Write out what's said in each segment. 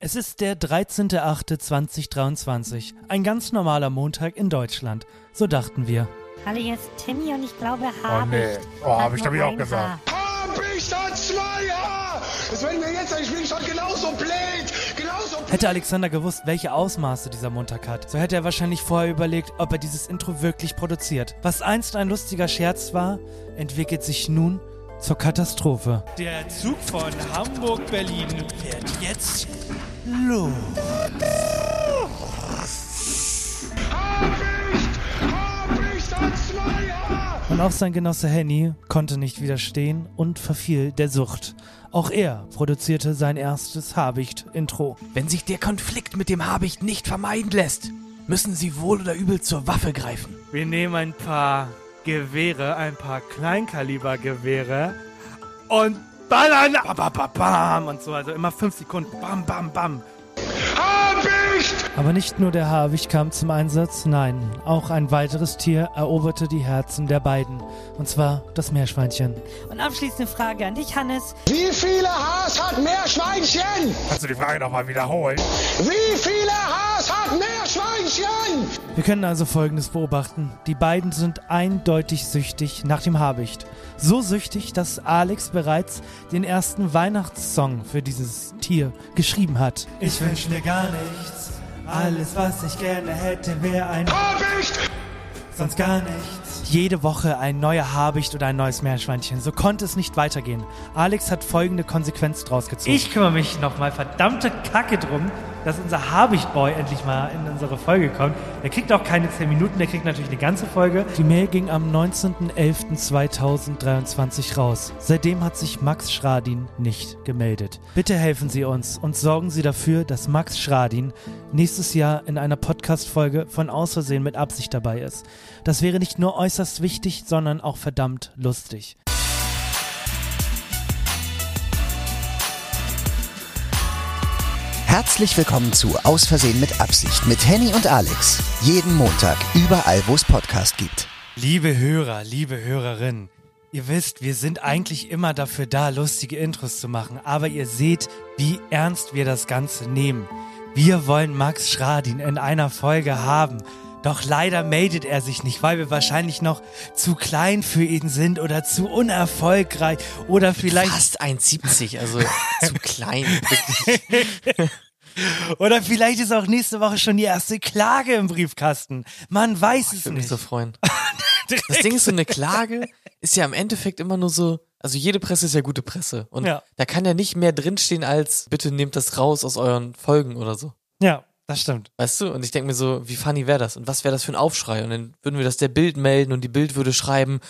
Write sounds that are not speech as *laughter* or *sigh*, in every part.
Es ist der 13.08.2023, ein ganz normaler Montag in Deutschland. So dachten wir. Hallo, hier ist Timmy und ich glaube, Oh Habicht. nee, oh, hat hab ich hab ich auch gesagt. Haar. Hab ich da zwei Haar? Das wenn mir jetzt ein ich bin schon genauso blöd. Genauso blöd. Hätte Alexander gewusst, welche Ausmaße dieser Montag hat, so hätte er wahrscheinlich vorher überlegt, ob er dieses Intro wirklich produziert. Was einst ein lustiger Scherz war, entwickelt sich nun zur Katastrophe. Der Zug von Hamburg-Berlin fährt jetzt los. Und auch sein Genosse Henny konnte nicht widerstehen und verfiel der Sucht. Auch er produzierte sein erstes Habicht-Intro. Wenn sich der Konflikt mit dem Habicht nicht vermeiden lässt, müssen sie wohl oder übel zur Waffe greifen. Wir nehmen ein paar Gewehre, ein paar Kleinkalibergewehre und ballern. Bam, bam, bam, bam und so. Also immer fünf Sekunden. Bam, bam, bam. Hab ich? Aber nicht nur der Habicht kam zum Einsatz, nein, auch ein weiteres Tier eroberte die Herzen der beiden. Und zwar das Meerschweinchen. Und abschließende Frage an dich, Hannes. Wie viele Haars hat Meerschweinchen? Kannst du die Frage nochmal wiederholen? Wie viele Haars hat Meerschweinchen? Wir können also Folgendes beobachten. Die beiden sind eindeutig süchtig nach dem Habicht. So süchtig, dass Alex bereits den ersten Weihnachtssong für dieses Tier geschrieben hat. Ich wünsche mir gar nichts. Alles, was ich gerne hätte, wäre ein Hab ich? sonst gar nichts. Jede Woche ein neuer Habicht oder ein neues Meerschweinchen. So konnte es nicht weitergehen. Alex hat folgende Konsequenz draus gezogen. Ich kümmere mich nochmal verdammte Kacke drum, dass unser Habichtboy endlich mal in unsere Folge kommt. Der kriegt auch keine 10 Minuten, der kriegt natürlich eine ganze Folge. Die Mail ging am 19.11.2023 raus. Seitdem hat sich Max Schradin nicht gemeldet. Bitte helfen Sie uns und sorgen Sie dafür, dass Max Schradin nächstes Jahr in einer Podcast-Folge von Aus Versehen mit Absicht dabei ist. Das wäre nicht nur äußerst wichtig, sondern auch verdammt lustig. Herzlich willkommen zu Aus Versehen mit Absicht mit Henny und Alex. Jeden Montag, überall, wo es Podcast gibt. Liebe Hörer, liebe Hörerinnen, ihr wisst, wir sind eigentlich immer dafür da, lustige Intros zu machen, aber ihr seht, wie ernst wir das Ganze nehmen. Wir wollen Max Schradin in einer Folge haben. Doch leider meldet er sich nicht, weil wir wahrscheinlich noch zu klein für ihn sind oder zu unerfolgreich oder vielleicht Fast 1,70, also *laughs* zu klein. *laughs* Oder vielleicht ist auch nächste Woche schon die erste Klage im Briefkasten. Man weiß es Ich würde mich nicht. so freuen. *laughs* Das Ding ist, so eine Klage ist ja im Endeffekt immer nur so, also jede Presse ist ja gute Presse. Und Ja. da kann ja nicht mehr drinstehen als, bitte nehmt das raus aus euren Folgen oder so. Ja, das stimmt. Weißt du? Und ich denke mir so, wie funny wäre das? Und was wäre das für ein Aufschrei? Und dann würden wir das der Bild melden und die Bild würde schreiben,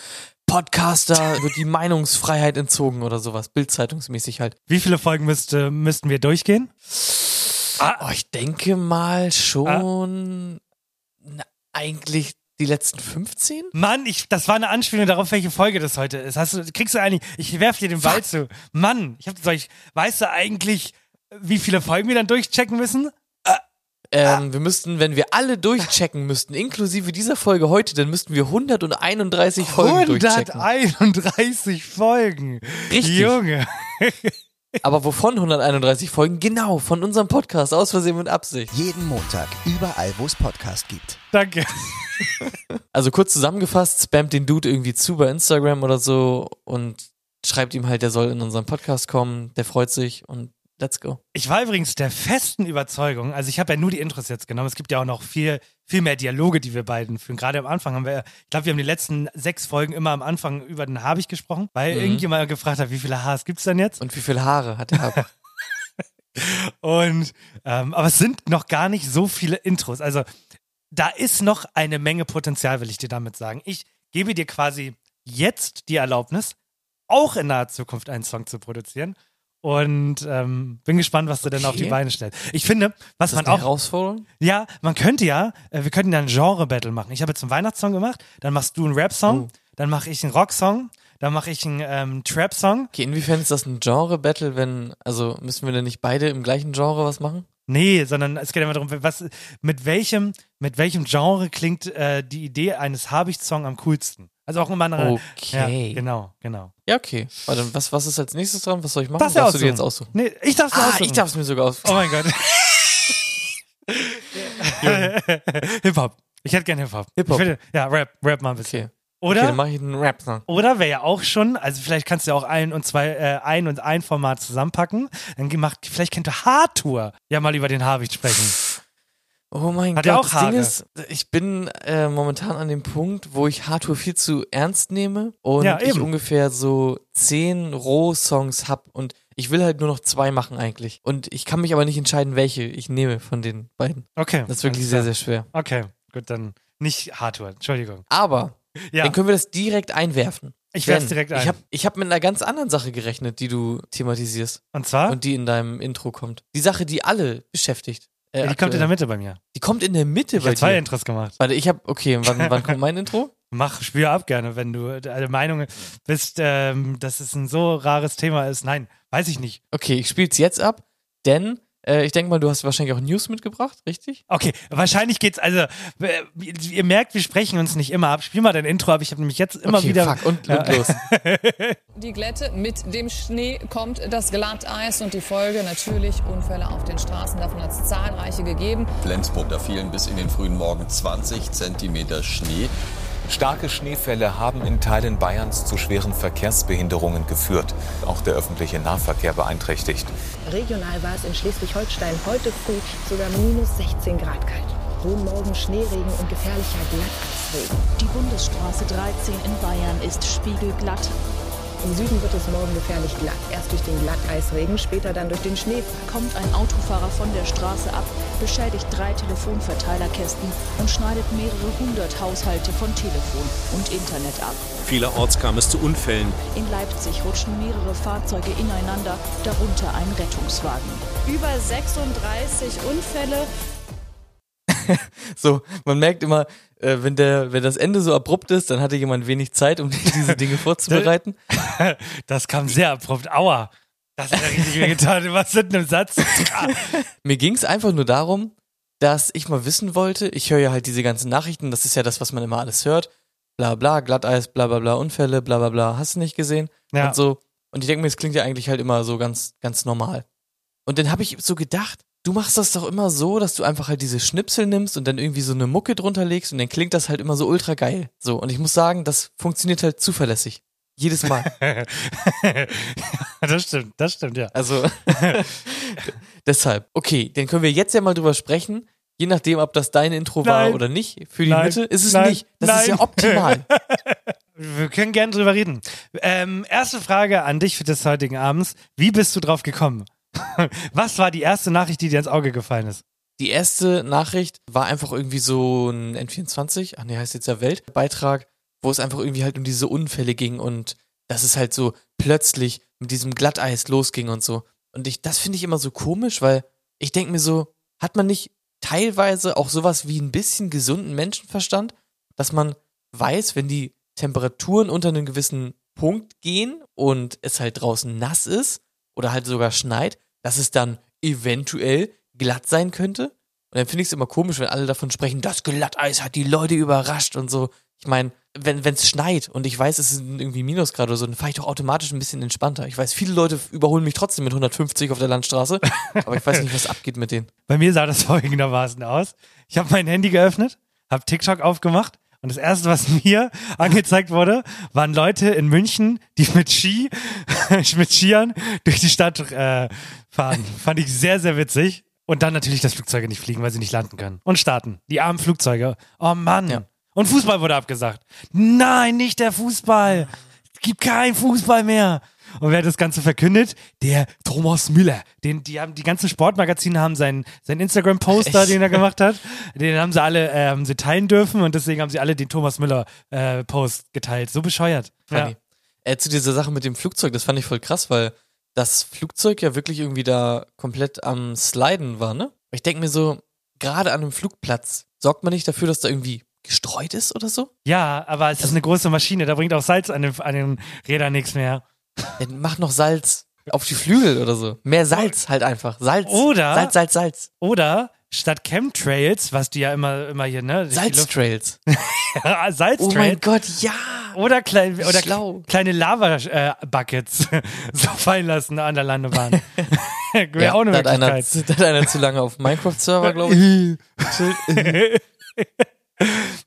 Podcaster *laughs* wird die Meinungsfreiheit entzogen oder sowas. Bildzeitungsmäßig halt. Wie viele Folgen müsste, müssten wir durchgehen? Oh, ich denke mal schon na, eigentlich die letzten 15? Mann, ich, das war eine Anspielung darauf, welche Folge das heute ist. Hast du, kriegst du eigentlich, ich werf dir den Ball zu. Mann, ich hab, soll ich, weißt du eigentlich, wie viele Folgen wir dann durchchecken müssen? Ähm, wir müssten, wenn wir alle durchchecken müssten, inklusive dieser Folge heute, dann müssten wir 131 Folgen durchchecken. 131 Folgen. Richtig. Junge. Aber wovon 131 Folgen? Genau, von unserem Podcast, aus Versehen mit Absicht. Jeden Montag, überall, wo es Podcast gibt. Danke. Also kurz zusammengefasst, spammt den Dude irgendwie zu bei Instagram oder so und schreibt ihm halt, der soll in unseren Podcast kommen, der freut sich und let's go. Ich war übrigens der festen Überzeugung, also ich habe ja nur die Intros jetzt genommen, es gibt ja auch noch viel, viel mehr Dialoge, die wir beiden führen. Gerade am Anfang haben wir, ich glaube, wir haben die letzten sechs Folgen immer am Anfang über den Habich gesprochen, weil Mhm. irgendjemand gefragt hat, wie viele Haars gibt's denn jetzt? Und wie viele Haare hat er ab? *laughs* *laughs* Und ähm, aber es sind noch gar nicht so viele Intros. Also da ist noch eine Menge Potenzial, will ich dir damit sagen. Ich gebe dir quasi jetzt die Erlaubnis, auch in naher Zukunft einen Song zu produzieren. Und ähm, bin gespannt, was du denn auf die Okay. Beine stellst. Ich finde, was Ist das man eine auch Herausforderung? ja, man könnte ja, äh, wir könnten ja ein Genre-Battle machen. Ich habe jetzt einen Weihnachtssong gemacht, dann machst du einen Rap-Song, Oh. dann mache ich einen Rock-Song, dann mache ich einen ähm, Trap-Song. Okay, inwiefern ist das ein Genre-Battle, wenn, also müssen wir denn nicht beide im gleichen Genre was machen? Nee, sondern es geht immer darum, was, mit welchem, mit welchem Genre klingt äh, die Idee eines Habicht-Song am coolsten? Also auch immer eine. Okay. Ja, genau, genau. Ja, okay. Warte, was, was ist als nächstes dran? Was soll ich machen? Das Darfst du dir jetzt aussuchen? Nee, ich darf's mir Ah, aussuchen. ich darf es mir sogar Oh aussuchen. mein Gott. *laughs* Hip-Hop. Ich hätte gerne Hip-Hop. Hip-Hop. Ja, Rap, Rap mal ein bisschen. Okay. Oder? Okay, dann mache ich einen Rap-Song. Oder wäre ja auch schon, also vielleicht kannst du ja auch ein und zwei, äh, ein und ein Format zusammenpacken. Dann gemacht, vielleicht könnte Hardtour ja mal über den Habicht sprechen. Oh mein Hat Gott, auch das? Ding ist, ich bin äh, momentan an dem Punkt, wo ich Hardtour viel zu ernst nehme und Ja, ich ungefähr so zehn Roh-Songs hab und ich will halt nur noch zwei machen eigentlich. Und ich kann mich aber nicht entscheiden, welche ich nehme von den beiden. Okay. Das ist wirklich sehr, sehr schwer. Okay, gut, dann nicht Hardtour, Entschuldigung. Aber Ja, dann können wir das direkt einwerfen. ich werf's Denn direkt ein. Ich habe ich hab mit einer ganz anderen Sache gerechnet, die du thematisierst und zwar, und die in deinem Intro kommt. Die Sache, die alle beschäftigt. Äh, ja, die kommt in der. Mitte bei mir. Die kommt in der Mitte Ich bei habe zwei. Intros gemacht. Warte, ich habe okay, wann, wann *laughs* kommt mein Intro? Mach, spiel ab gerne, wenn du der Meinung bist, ähm, dass es ein so rares Thema ist. Nein, weiß ich nicht. Okay, ich spiel's jetzt ab, denn äh, ich denke mal, du hast wahrscheinlich auch News mitgebracht, richtig? Okay, wahrscheinlich geht's, also, äh, ihr merkt, wir sprechen uns nicht immer ab. Spiel mal dein Intro ab. Ich habe nämlich jetzt immer okay, wieder. Fuck, und, Ja. und los. *laughs* Die Glätte mit dem Schnee kommt das Glatteis und die Folge natürlich Unfälle auf den Straßen. Davon hat es zahlreiche gegeben. Flensburg, da fielen bis in den frühen Morgen 20 Zentimeter Schnee. Starke Schneefälle haben in Teilen Bayerns zu schweren Verkehrsbehinderungen geführt. Auch der öffentliche Nahverkehr beeinträchtigt. Regional war es in Schleswig-Holstein heute früh sogar minus 16 Grad kalt. Hohen Morgen Schneeregen und gefährlicher Glatteisregen. Die Bundesstraße 13 in Bayern ist spiegelglatt. Im Süden wird es morgen gefährlich glatt. Erst durch den Glatteisregen, später dann durch den Schneefall. Kommt ein Autofahrer von der Straße ab, beschädigt drei Telefonverteilerkästen und schneidet mehrere hundert Haushalte von Telefon und Internet ab. Vielerorts kam es zu Unfällen. In Leipzig rutschen mehrere Fahrzeuge ineinander, darunter ein Rettungswagen. Über 36 Unfälle *laughs* So, man merkt immer, äh, wenn der, wenn das Ende so abrupt ist, dann hatte jemand wenig Zeit, um *laughs* diese Dinge vorzubereiten. *laughs* Das kam sehr abrupt. Aua. Das hat ja richtig wehgetan. Was sind im Satz? Ah. Mir ging's einfach nur darum, dass ich mal wissen wollte, ich höre ja halt diese ganzen Nachrichten, das ist ja das, was man immer alles hört. Bla bla, Glatteis, bla bla bla, Unfälle, bla bla bla, hast du nicht gesehen? Ja. Und so. Und ich denke mir, es klingt ja eigentlich halt immer so ganz, ganz normal. Und dann habe ich so gedacht, du machst das doch immer so, dass du einfach halt diese Schnipsel nimmst und dann irgendwie so eine Mucke drunter legst und dann klingt das halt immer so ultra geil. So. Und ich muss sagen, das funktioniert halt zuverlässig. Jedes Mal. *laughs* das stimmt, das stimmt, ja. Also *laughs* deshalb. Okay, dann können wir jetzt ja mal drüber sprechen. Je nachdem, ob das dein Intro war Nein. oder nicht, für die Nein. Mitte, ist es Nein. nicht. Das ist ja optimal. *laughs* Wir können gerne drüber reden. Ähm, erste Frage an dich für des heutigen Abends. Wie bist du drauf gekommen? *laughs* Was war die erste Nachricht, die dir ins Auge gefallen ist? Die erste Nachricht war einfach irgendwie so ein N24, ach nee, heißt jetzt ja Weltbeitrag, wo es einfach irgendwie halt um diese Unfälle ging und dass es halt so plötzlich mit diesem Glatteis losging und so. Und ich, das finde ich immer so komisch, weil ich denke mir so, hat man nicht teilweise auch sowas wie ein bisschen gesunden Menschenverstand, dass man weiß, wenn die Temperaturen unter einen gewissen Punkt gehen und es halt draußen nass ist oder halt sogar schneit, dass es dann eventuell glatt sein könnte. Und dann finde ich es immer komisch, wenn alle davon sprechen, das Glatteis hat die Leute überrascht und so. Ich meine, wenn es schneit und ich weiß, es sind irgendwie Minusgrad oder so, dann fahre ich doch automatisch ein bisschen entspannter. Ich weiß, viele Leute überholen mich trotzdem mit 150 auf der Landstraße, *laughs* aber ich weiß nicht, was abgeht mit denen. Bei mir sah das *laughs* folgendermaßen aus. Ich habe mein Handy geöffnet, habe TikTok aufgemacht und das erste, was *laughs* mir angezeigt wurde, waren Leute in München, die mit Ski, *laughs* mit Skiern durch die Stadt äh, fahren. Fand ich sehr, sehr witzig. Und dann natürlich, dass Flugzeuge nicht fliegen, weil sie nicht landen können. Und starten. Die armen Flugzeuge. Oh Mann. Ja. Und Fußball wurde abgesagt. Nein, nicht der Fußball. Es gibt keinen Fußball mehr. Und wer hat das Ganze verkündet? Der Thomas Müller. Den, die haben, die ganzen Sportmagazine haben seinen, seinen Instagram-Poster, den er gemacht hat, den haben sie alle, äh, haben sie teilen dürfen und deswegen haben sie alle den Thomas Müller, äh, geteilt. So bescheuert. Ja. Funny. Äh, zu dieser Sache mit dem Flugzeug, das fand ich voll krass, weil das Flugzeug ja wirklich irgendwie da komplett am Sliden war, ne? Ich denke mir so, gerade an einem Flugplatz, sorgt man nicht dafür, dass da irgendwie gestreut ist oder so? Ja, aber es ist eine große Maschine, da bringt auch Salz an den, an den Rädern nichts mehr. Dann mach noch Salz auf die Flügel oder so. Mehr Salz halt einfach. Salz. Oder- Salz, Salz, Salz. Oder statt Chemtrails, was die ja immer, immer hier, ne? Salztrails. Ja, *laughs* Salztrails. Oh mein Gott, ja. Oder, klein, oder Schlau. kleine Lava-Buckets *laughs* so fallen lassen an der Landebahn. *laughs* Wäre auch eine da hat, einer, Möglichkeit. da hat einer zu lange auf Minecraft-Server, glaube ich.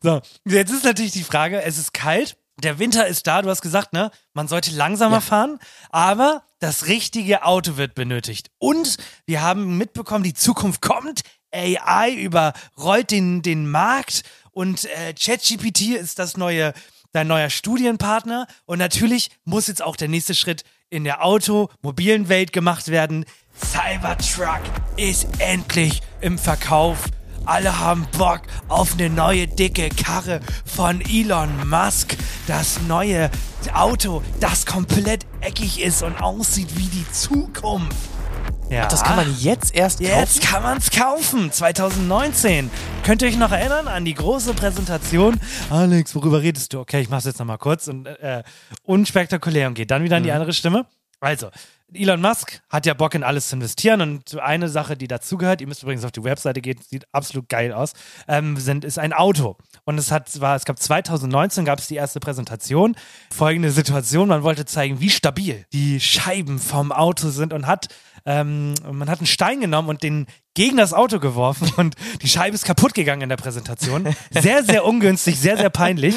so, jetzt ist natürlich die Frage, es ist kalt, der Winter ist da, du hast gesagt, ne, man sollte langsamer Ja. fahren, aber das richtige Auto wird benötigt. Und wir haben mitbekommen, die Zukunft kommt, AI überrollt den, den Markt und äh, ChatGPT ist das neue, dein neuer Studienpartner und natürlich muss jetzt auch der nächste Schritt in der automobilen Welt gemacht werden. Cybertruck ist endlich im Verkauf. Alle haben Bock auf eine neue dicke Karre von Elon Musk. Das neue Auto, das komplett eckig ist und aussieht wie die Zukunft. Ja. Das kann man jetzt erst kaufen. Jetzt kann man's kaufen, 2019. Könnt ihr euch noch erinnern an die große Präsentation? Alex, worüber redest du? Okay, ich mach's jetzt nochmal kurz und äh, unspektakulär und geht dann wieder in die Mhm. andere Stimme. Also, Elon Musk hat ja Bock in alles zu investieren und eine Sache, die dazugehört, ihr müsst übrigens auf die Webseite gehen, sieht absolut geil aus, ähm, sind, ist ein Auto. Und es hat, war, es gab 2019 gab es die erste Präsentation. Folgende Situation, man wollte zeigen, wie stabil die Scheiben vom Auto sind und hat ähm, man hat einen Stein genommen und den gegen das Auto geworfen und die Scheibe ist kaputt gegangen in der Präsentation. *laughs* Sehr, sehr ungünstig, sehr, sehr peinlich.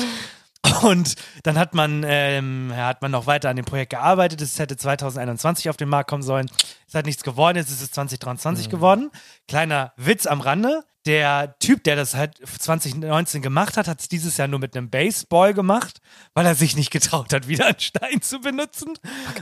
Und dann hat man, ähm, hat man noch weiter an dem Projekt gearbeitet. Es hätte 2021 auf den Markt kommen sollen. Es hat nichts geworden. Jetzt ist es 2023 geworden. Kleiner Witz am Rande. Der Typ, der das halt 2019 gemacht hat, hat es dieses Jahr nur mit einem Baseball gemacht, weil er sich nicht getraut hat, wieder einen Stein zu benutzen.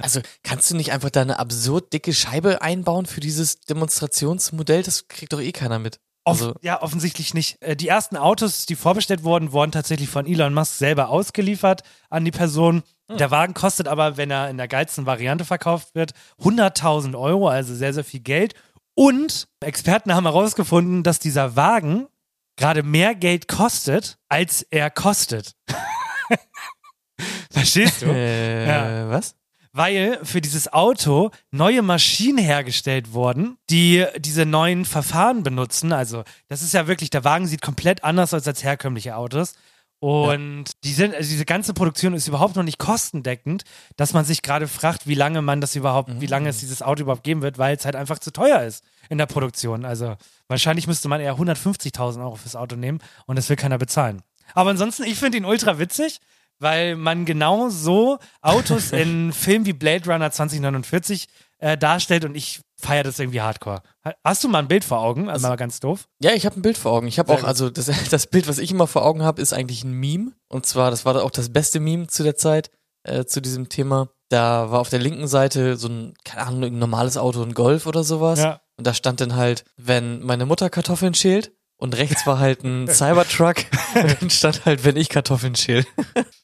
Also kannst du nicht einfach da eine absurd dicke Scheibe einbauen für dieses Demonstrationsmodell? Das kriegt doch eh keiner mit. Off Also, ja, offensichtlich nicht. Äh, Die ersten Autos, die vorbestellt wurden, wurden tatsächlich von Elon Musk selber ausgeliefert an die Person. Der Wagen kostet aber, wenn er in der geilsten Variante verkauft wird, 100.000 Euro, also sehr, sehr viel Geld. Und Experten haben herausgefunden, dass dieser Wagen gerade mehr Geld kostet, als er kostet. *laughs* Verstehst du? äh, Ja. was? Weil für dieses Auto neue Maschinen hergestellt wurden, die diese neuen Verfahren benutzen. Also das ist ja wirklich, der Wagen sieht komplett anders aus als herkömmliche Autos. Und die sind, also diese ganze Produktion ist überhaupt noch nicht kostendeckend, dass man sich gerade fragt, wie lange man das überhaupt, wie lange es dieses Auto überhaupt geben wird, weil es halt einfach zu teuer ist in der Produktion. Also wahrscheinlich müsste man eher 150.000 Euro fürs Auto nehmen und das will keiner bezahlen. Aber ansonsten, ich finde ihn ultra witzig, weil man genau so Autos in *laughs* Filmen wie Blade Runner 2049 äh, darstellt und ich feiere das irgendwie hardcore. Ha- Hast du mal ein Bild vor Augen? Also mal ganz doof. Ja, ich habe ein Bild vor Augen. Ich habe auch, also das, *laughs* das Bild, was ich immer vor Augen habe, ist eigentlich ein Meme. Und zwar, das war auch das beste Meme zu der Zeit, äh, zu diesem Thema. Da war auf der linken Seite so ein, keine Ahnung, ein normales Auto, ein Golf oder sowas. Ja. Und da stand dann halt, wenn meine Mutter Kartoffeln schält. Und rechts war halt ein Cybertruck. *laughs* und stand halt, wenn ich Kartoffeln schäle.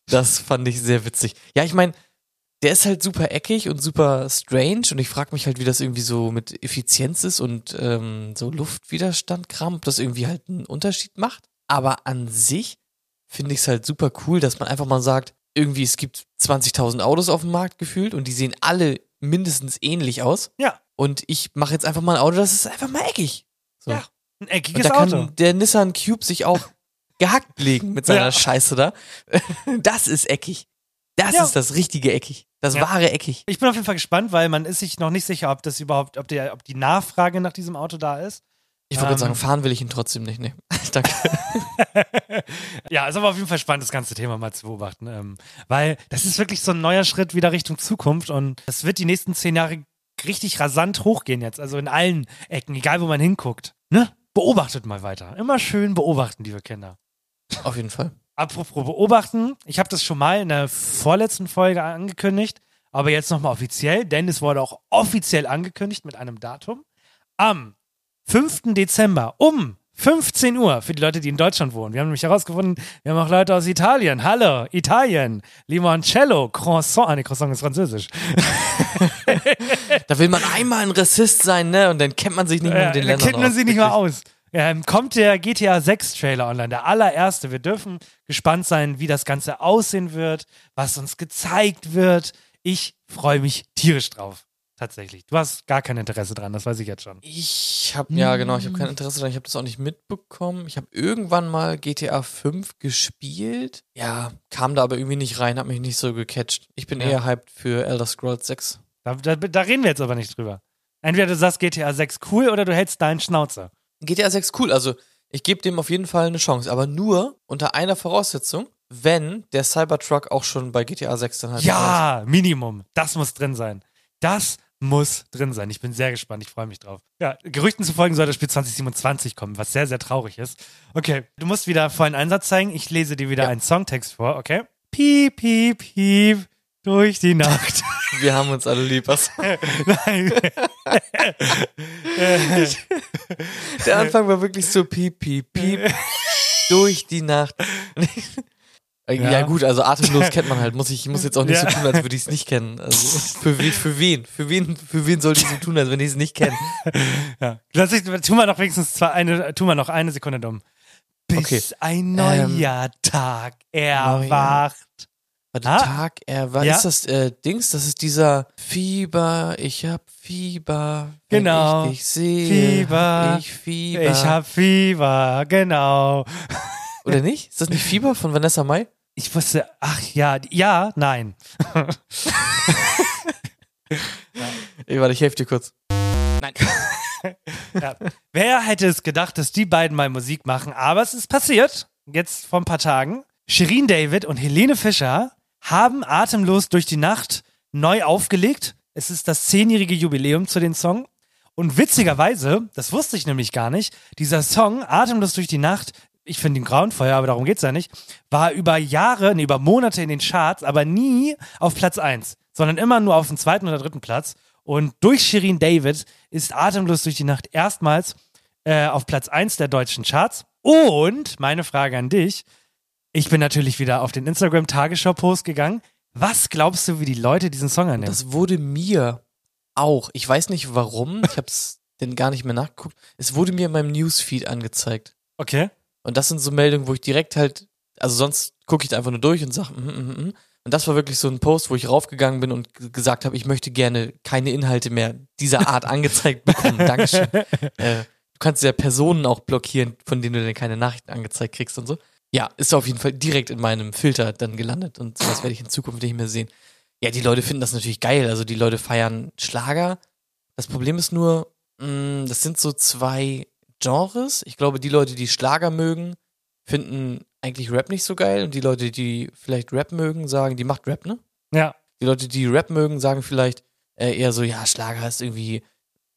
Das fand ich sehr witzig. Ja, ich meine, der ist halt super eckig und super strange und ich frage mich halt, wie das irgendwie so mit Effizienz ist und ähm, so Luftwiderstandkram, ob das irgendwie halt einen Unterschied macht. Aber an sich finde ich es halt super cool, dass man einfach mal sagt, irgendwie es gibt 20.000 Autos auf dem Markt gefühlt und die sehen alle mindestens ähnlich aus. Ja. Und ich mache jetzt einfach mal ein Auto, das ist einfach mal eckig. So. Ja, ein Und eckiges da kann Auto. der Nissan Cube sich auch *laughs* gehackt legen mit seiner Ja. Scheiße da. *laughs* Das ist eckig. Das Ja. ist das richtige eckig. Das Ja. wahre eckig. Ich bin auf jeden Fall gespannt, weil man ist sich noch nicht sicher, ob das überhaupt, ob, der, ob die Nachfrage nach diesem Auto da ist. Ich wollte Ähm, sagen, fahren will ich ihn trotzdem nicht. Nee. *laughs* Danke. ja, ist aber auf jeden Fall spannend, das ganze Thema mal zu beobachten. Ähm, weil das ist wirklich so ein neuer Schritt wieder Richtung Zukunft und das wird die nächsten zehn Jahre richtig rasant hochgehen jetzt. Also in allen Ecken, egal wo man hinguckt. Ne? Beobachtet mal weiter. Immer schön beobachten, liebe Kinder. Auf jeden Fall. Apropos beobachten, ich habe das schon mal in der vorletzten Folge angekündigt, aber jetzt nochmal offiziell, denn es wurde auch offiziell angekündigt mit einem Datum. Am 5. Dezember um 15 Uhr für die Leute, die in Deutschland wohnen. Wir haben nämlich herausgefunden, wir haben auch Leute aus Italien. Hallo, Italien. Limoncello, Croissant. Ah, nee, Croissant ist französisch. da will man einmal ein Rassist sein, ne? Und dann kennt man sich nicht mehr mit den da Ländern kennt man sie nicht mehr aus. Ähm, kommt der GTA 6 Trailer online, der allererste. Wir dürfen gespannt sein, wie das Ganze aussehen wird, was uns gezeigt wird. Ich freue mich tierisch drauf. Tatsächlich. Du hast gar kein Interesse dran, das weiß ich jetzt schon. Ich habe ja genau, ich habe kein Interesse daran. Ich habe das auch nicht mitbekommen. Ich habe irgendwann mal GTA 5 gespielt. Ja, kam da aber irgendwie nicht rein, hat mich nicht so gecatcht. Ich bin Ja. eher hyped für Elder Scrolls 6. Da, da, da reden wir jetzt aber nicht drüber. Entweder du sagst GTA 6 cool oder du hältst deinen Schnauzer. GTA 6 cool, also ich gebe dem auf jeden Fall eine Chance, aber nur unter einer Voraussetzung, wenn der Cybertruck auch schon bei GTA 6 dann halt Ja, Minimum. Das muss drin sein. Das muss drin sein. Ich bin sehr gespannt. Ich freue mich drauf. Ja, Gerüchten zufolge soll das Spiel 2027 kommen, was sehr, sehr traurig ist. Okay, du musst wieder vollen Einsatz zeigen. Ich lese dir wieder einen Songtext vor, okay? Piep, piep, piep durch die Nacht. *laughs* Wir haben uns alle lieb. Was? *laughs* Nein. Der Anfang war wirklich so piep, piep, piep *laughs* durch die Nacht. Ja. Ja. gut, also atemlos kennt man halt. Muss ich muss jetzt auch nicht Ja. so tun, als würde ich es nicht kennen. Also für, we, für wen? Für wen? Für wen soll ich so tun, als wenn ich es nicht kenne? *laughs* ja. Lass ich, tu mal noch wenigstens zwei, eine, tu mal noch eine Sekunde dumm. Bis Okay. ein neuer Tag erwacht. Warte, Ah. Tag, er war, Ja. ist das äh, Dings? Das ist dieser Fieber, ich hab Fieber. Genau. Ich dich sehe. Fieber. Ich Fieber. Ich hab Fieber, genau. Oder nicht? Ist das nicht Fieber von Vanessa Mai? Ich wusste, ach ja, ja, nein. Ey, warte, ich helfe dir kurz. ja. Wer hätte es gedacht, dass die beiden mal Musik machen? Aber es ist passiert, jetzt vor ein paar Tagen. Shirin David und Helene Fischer haben Atemlos durch die Nacht neu aufgelegt. Es ist das zehnjährige Jubiläum zu den Song. Und witzigerweise, das wusste ich nämlich gar nicht, dieser Song Atemlos durch die Nacht, ich finde ihn grauenvoll, aber darum geht's ja nicht, war über Jahre, nee, über Monate in den Charts, aber nie auf Platz 1, sondern immer nur auf dem zweiten oder dritten Platz. Und durch Shirin David ist Atemlos durch die Nacht erstmals äh, auf Platz 1 der deutschen Charts. Und meine Frage an dich, ich bin natürlich wieder auf den Instagram-Tagesschau-Post gegangen. Was glaubst du, wie die Leute diesen Song annehmen? Das wurde mir auch. Ich weiß nicht warum. Ich hab's *laughs* denn gar nicht mehr nachgeguckt. Es wurde mir in meinem Newsfeed angezeigt. Okay. Und das sind so Meldungen, wo ich direkt halt, also sonst gucke ich da einfach nur durch und sage, mm, mm, mm. und das war wirklich so ein Post, wo ich raufgegangen bin und gesagt habe, ich möchte gerne keine Inhalte mehr dieser Art *laughs* angezeigt bekommen. Dankeschön. Äh, du kannst ja Personen auch blockieren, von denen du dann keine Nachrichten angezeigt kriegst und so. Ja, ist auf jeden Fall direkt in meinem Filter dann gelandet und sowas werde ich in Zukunft nicht mehr sehen. Ja, die Leute finden das natürlich geil. Also die Leute feiern Schlager. Das Problem ist nur, mh, das sind so zwei Genres. Ich glaube, die Leute, die Schlager mögen, finden eigentlich Rap nicht so geil. Und die Leute, die vielleicht Rap mögen, sagen, die macht Rap, ne? Ja. Die Leute, die Rap mögen, sagen vielleicht äh, eher so, ja, Schlager ist irgendwie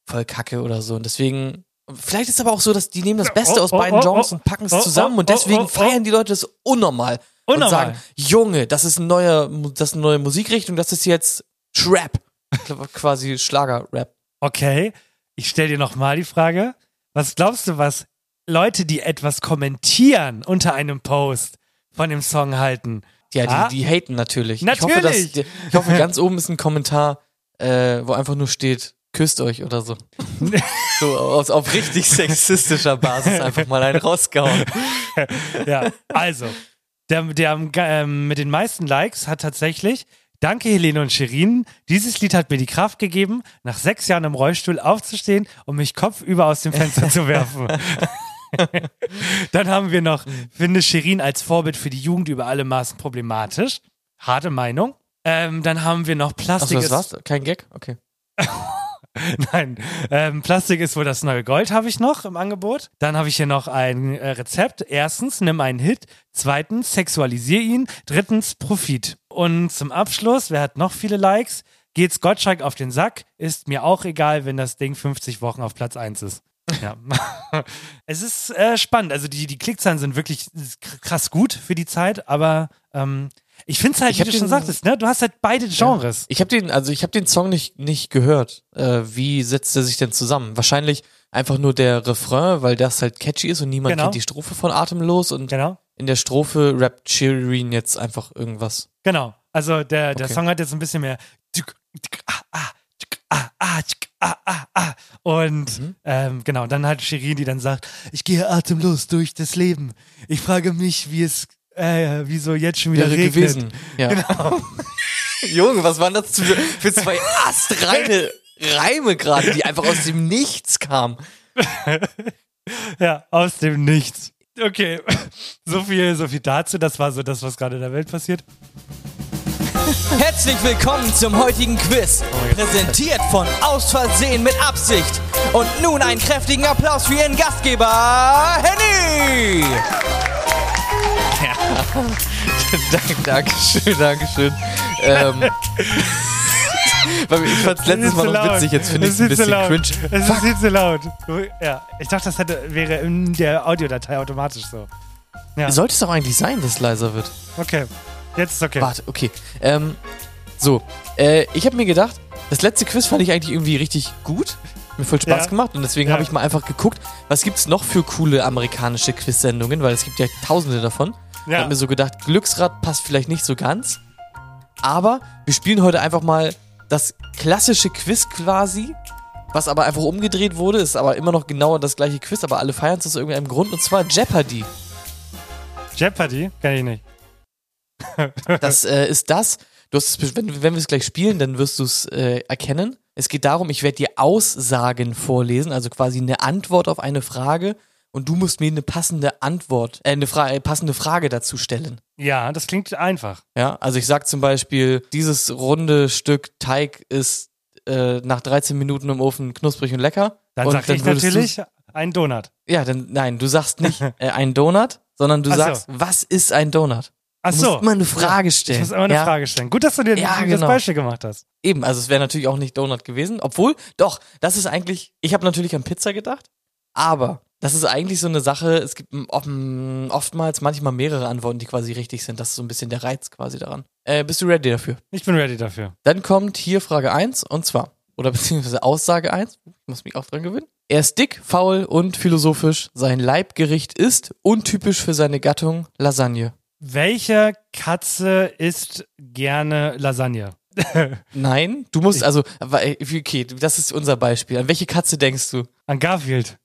voll Kacke oder so. Und deswegen, vielleicht ist aber auch so, dass die nehmen das Beste Oh, aus oh, beiden oh, Genres und packen es zusammen. Und deswegen feiern die Leute das unnormal. Und Unnormal. sagen, Junge, das ist, ein neuer, das ist eine neue Musikrichtung, das ist jetzt Trap. *laughs* Quasi Schlager-Rap. Okay, ich stelle dir nochmal die Frage. Was glaubst du, was Leute, die etwas kommentieren unter einem Post von dem Song halten? Ja, die, Ah? die haten natürlich. Ich hoffe, dass, Natürlich. ich hoffe, ganz oben ist ein Kommentar, äh, wo einfach nur steht, küsst euch oder so. *laughs* so auf, auf richtig sexistischer Basis einfach mal einen rausgehauen. ja, also, der, der ähm, mit den meisten Likes hat tatsächlich, danke Helene und Shirin, dieses Lied hat mir die Kraft gegeben, nach sechs Jahren im Rollstuhl aufzustehen und mich kopfüber aus dem Fenster zu werfen. *laughs* Dann haben wir noch, finde Shirin als Vorbild für die Jugend über alle Maßen problematisch. Harte Meinung. Ähm, dann haben wir noch Plastik. Achso, das ist- war's? Kein Gag? Okay. *laughs* Nein, ähm, Plastik ist wohl das neue Gold, habe ich noch im Angebot. Dann habe ich hier noch ein äh, Rezept. Erstens, nimm einen Hit. Zweitens, sexualisier ihn. Drittens, Profit. Und zum Abschluss, wer hat noch viele Likes? Geht's Gottschalk auf den Sack? Ist mir auch egal, wenn das Ding 50 Wochen auf Platz 1 ist. Ja. *laughs* es ist äh, spannend. Also die, die Klickzahlen sind wirklich krass gut für die Zeit, aber ähm, ich finde es halt, Ich wie du schon den- sagtest, ne? Du hast halt beide Genres. Ich habe den, also ich habe den Song nicht nicht gehört. Äh, wie setzt er sich denn zusammen? Wahrscheinlich einfach nur der Refrain, weil das halt catchy ist und niemand Genau. kennt die Strophe von Atemlos und Genau. in der Strophe rappt Shirin jetzt einfach irgendwas. Genau. Also der, der Okay. Song hat jetzt ein bisschen mehr. Und Mhm. ähm, genau, dann halt Shirin, die dann sagt, ich gehe atemlos durch das Leben. Ich frage mich, wie es, äh, wieso jetzt schon wieder Wäre regnet. gewesen. Ja. Genau. *laughs* Junge, was waren das für, für zwei astreine Reime gerade, die einfach aus dem Nichts kamen? *laughs* Ja, aus dem Nichts. Okay, *laughs* so viel, so viel dazu. Das war so das, was gerade in der Welt passiert. Herzlich willkommen zum heutigen Quiz. Präsentiert von Aus Versehen mit Absicht. Und nun einen kräftigen Applaus für Ihren Gastgeber, Henny! Ja. *laughs* Dank, Dankeschön, Dankeschön. Ähm, *laughs* weil ich fand's letztes Mal noch witzig, jetzt finde ich es es ein bisschen laut. cringe. Es Fuck. ist viel zu laut. Ja, ich dachte, das hätte, wäre in der Audiodatei automatisch so. Ja. Sollte es doch eigentlich sein, dass es leiser wird. Okay, jetzt ist okay. Warte, okay. Ähm, so, äh, ich habe mir gedacht, das letzte Quiz fand ich eigentlich irgendwie richtig gut. Mir voll Spaß Ja. gemacht und deswegen Ja. habe ich mal einfach geguckt, was gibt's noch für coole amerikanische Quiz-Sendungen, weil es gibt ja tausende davon. Ich Ja. habe mir so gedacht, Glücksrad passt vielleicht nicht so ganz. Aber wir spielen heute einfach mal das klassische Quiz quasi, was aber einfach umgedreht wurde, ist aber immer noch genauer das gleiche Quiz, aber alle feiern es aus irgendeinem Grund und zwar Jeopardy. Jeopardy? Kenn ich nicht. *laughs* Das äh, ist das. Du hast es, wenn, wenn wir es gleich spielen, dann wirst du es äh, erkennen. Es geht darum, ich werde dir Aussagen vorlesen, also quasi eine Antwort auf eine Frage und du musst mir eine passende Antwort, äh, eine Fra äh, passende Frage dazu stellen. Ja, das klingt einfach. Ja, also ich sag zum Beispiel, dieses runde Stück Teig ist äh, nach 13 Minuten im Ofen knusprig und lecker. Dann und sag ich würdest natürlich einen Donut. Ja, dann nein, du sagst nicht *laughs* äh, ein Donut, sondern du Ach so. sagst, was ist ein Donut? Ach du so. musst immer eine Frage Ich stellen. muss immer eine ja? Frage stellen. Gut, dass du dir Ja, das genau. Beispiel gemacht hast. Eben, also es wäre natürlich auch nicht Donut gewesen. Obwohl, doch, das ist eigentlich, ich habe natürlich an Pizza gedacht, aber das ist eigentlich so eine Sache, es gibt oftmals manchmal mehrere Antworten, die quasi richtig sind. Das ist so ein bisschen der Reiz quasi daran. Äh, bist du ready dafür? Ich bin ready dafür. Dann kommt hier Frage 1 und zwar, oder beziehungsweise Aussage 1, ich muss mich auch dran gewöhnen. Er ist dick, faul und philosophisch. Sein Leibgericht ist untypisch für seine Gattung Lasagne. Welche Katze isst gerne Lasagne? *laughs* Nein, du musst also, weil- okay, das ist unser Beispiel. An welche Katze denkst du? An Garfield.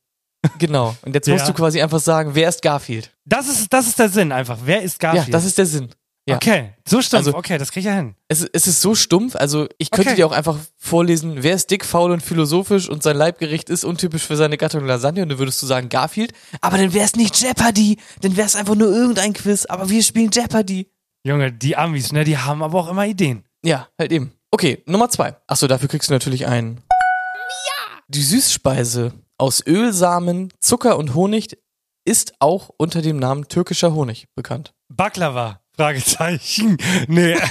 Genau. Und jetzt musst Ja. du quasi einfach sagen, wer ist Garfield? Das ist, das ist der Sinn einfach. Wer ist Garfield? Ja, das ist der Sinn. Ja. Okay, so stimmt. Also- okay, das krieg ich ja hin. Es, es ist so stumpf, also ich könnte Okay. dir auch einfach vorlesen, wer ist dick, faul und philosophisch und sein Leibgericht ist untypisch für seine Gattung Lasagne und dann würdest du sagen Garfield, aber dann wäre es nicht Jeopardy, dann wäre es einfach nur irgendein Quiz, aber wir spielen Jeopardy. Junge, die Amis, ne, die haben aber auch immer Ideen. Ja, halt eben. Okay, Nummer zwei. Achso, dafür kriegst du natürlich ein. Ja! Die Süßspeise aus Öl, Samen, Zucker und Honig ist auch unter dem Namen türkischer Honig bekannt. Baklava? Fragezeichen. Nee. *laughs*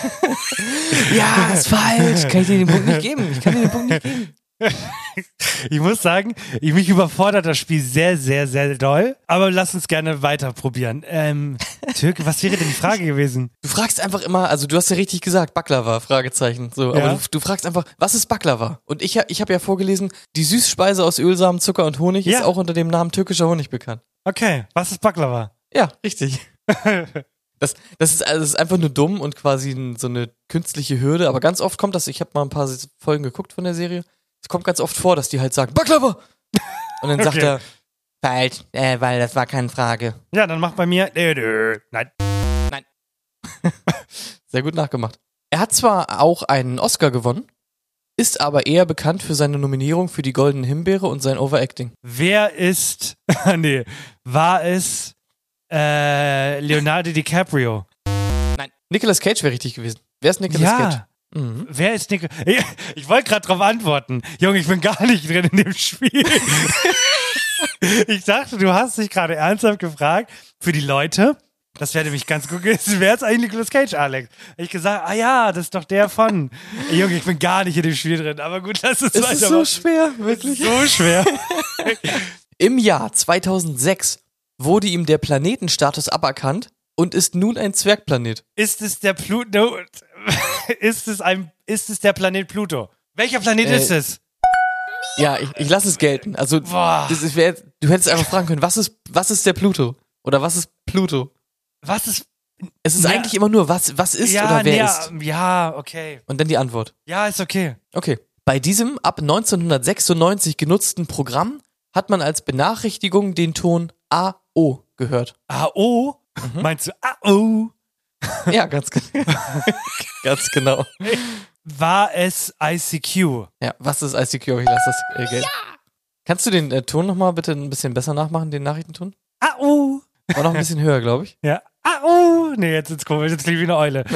Ja, ist falsch. Kann ich dir den Punkt nicht geben. Ich kann dir den Punkt nicht geben. *laughs* Ich muss sagen, ich, mich überfordert das Spiel sehr, sehr, sehr doll. Aber lass uns gerne weiter probieren. Ähm, *laughs* Türke, was wäre denn die Frage gewesen? Du fragst einfach immer, also du hast ja richtig gesagt, Baklava, Fragezeichen. So, Ja. aber du, du fragst einfach, was ist Baklava? Und ich, ich habe ja vorgelesen, die Süßspeise aus Ölsamen, Zucker und Honig Ja. ist auch unter dem Namen türkischer Honig bekannt. Okay, was ist Baklava? Ja, richtig. *laughs* Das, das, ist, also das ist einfach nur dumm und quasi so eine künstliche Hürde, aber ganz oft kommt das, ich habe mal ein paar Folgen geguckt von der Serie, es kommt ganz oft vor, dass die halt sagen, Baklava! *laughs* Und dann sagt Okay. er, falsch, äh, weil das war keine Frage. Ja, dann mach bei mir. Nö, nö. Nein. *laughs* Sehr gut nachgemacht. Er hat zwar auch einen Oscar gewonnen, ist aber eher bekannt für seine Nominierung für die Goldene Himbeere und sein Overacting. Wer ist. *laughs* nee. War es äh, Leonardo DiCaprio? Nein. Nicolas Cage wäre richtig gewesen. Wer ist Nicolas Ja. Cage? Mhm. Wer ist Nico? Ich, ich wollte gerade drauf antworten. Junge, ich bin gar nicht drin in dem Spiel. *laughs* ich dachte, du hast dich gerade ernsthaft gefragt für die Leute. Das wäre nämlich ganz gut gewesen. Wer ist eigentlich Nicolas Cage, Alex? Ich gesagt, ah ja, das ist doch der von. Ey, Junge, ich bin gar nicht in dem Spiel drin. Aber gut, lass uns Es weitermachen. ist so schwer, wirklich. So schwer. Im Jahr 2006 wurde ihm der Planetenstatus aberkannt und ist nun ein Zwergplanet. Ist es der Pluto? *laughs* Ist es ein? Ist es der Planet Pluto? Welcher Planet Äh, ist es? Ja, ich, ich lasse es gelten. Also, ist, wär, du hättest einfach fragen können, was ist, was ist der Pluto? Oder was ist Pluto? Was ist? Es ist Ja. eigentlich immer nur, was, was ist ja, oder wer nee, ist. Ja, okay. Und dann die Antwort. Ja, ist okay. Okay. Bei diesem ab 1996 genutzten Programm hat man als Benachrichtigung den Ton AO gehört. AO? Meinst du AO? Ja, ganz, *laughs* ganz genau. War es ICQ? Ja, was ist ICQ? Ich lasse das äh, Geld. Kannst du den äh, Ton nochmal bitte ein bisschen besser nachmachen, den Nachrichtenton? AO? War noch ein bisschen höher, glaube ich. Ja. AO? Nee, jetzt ist komisch, jetzt klingt wie eine Eule. *laughs*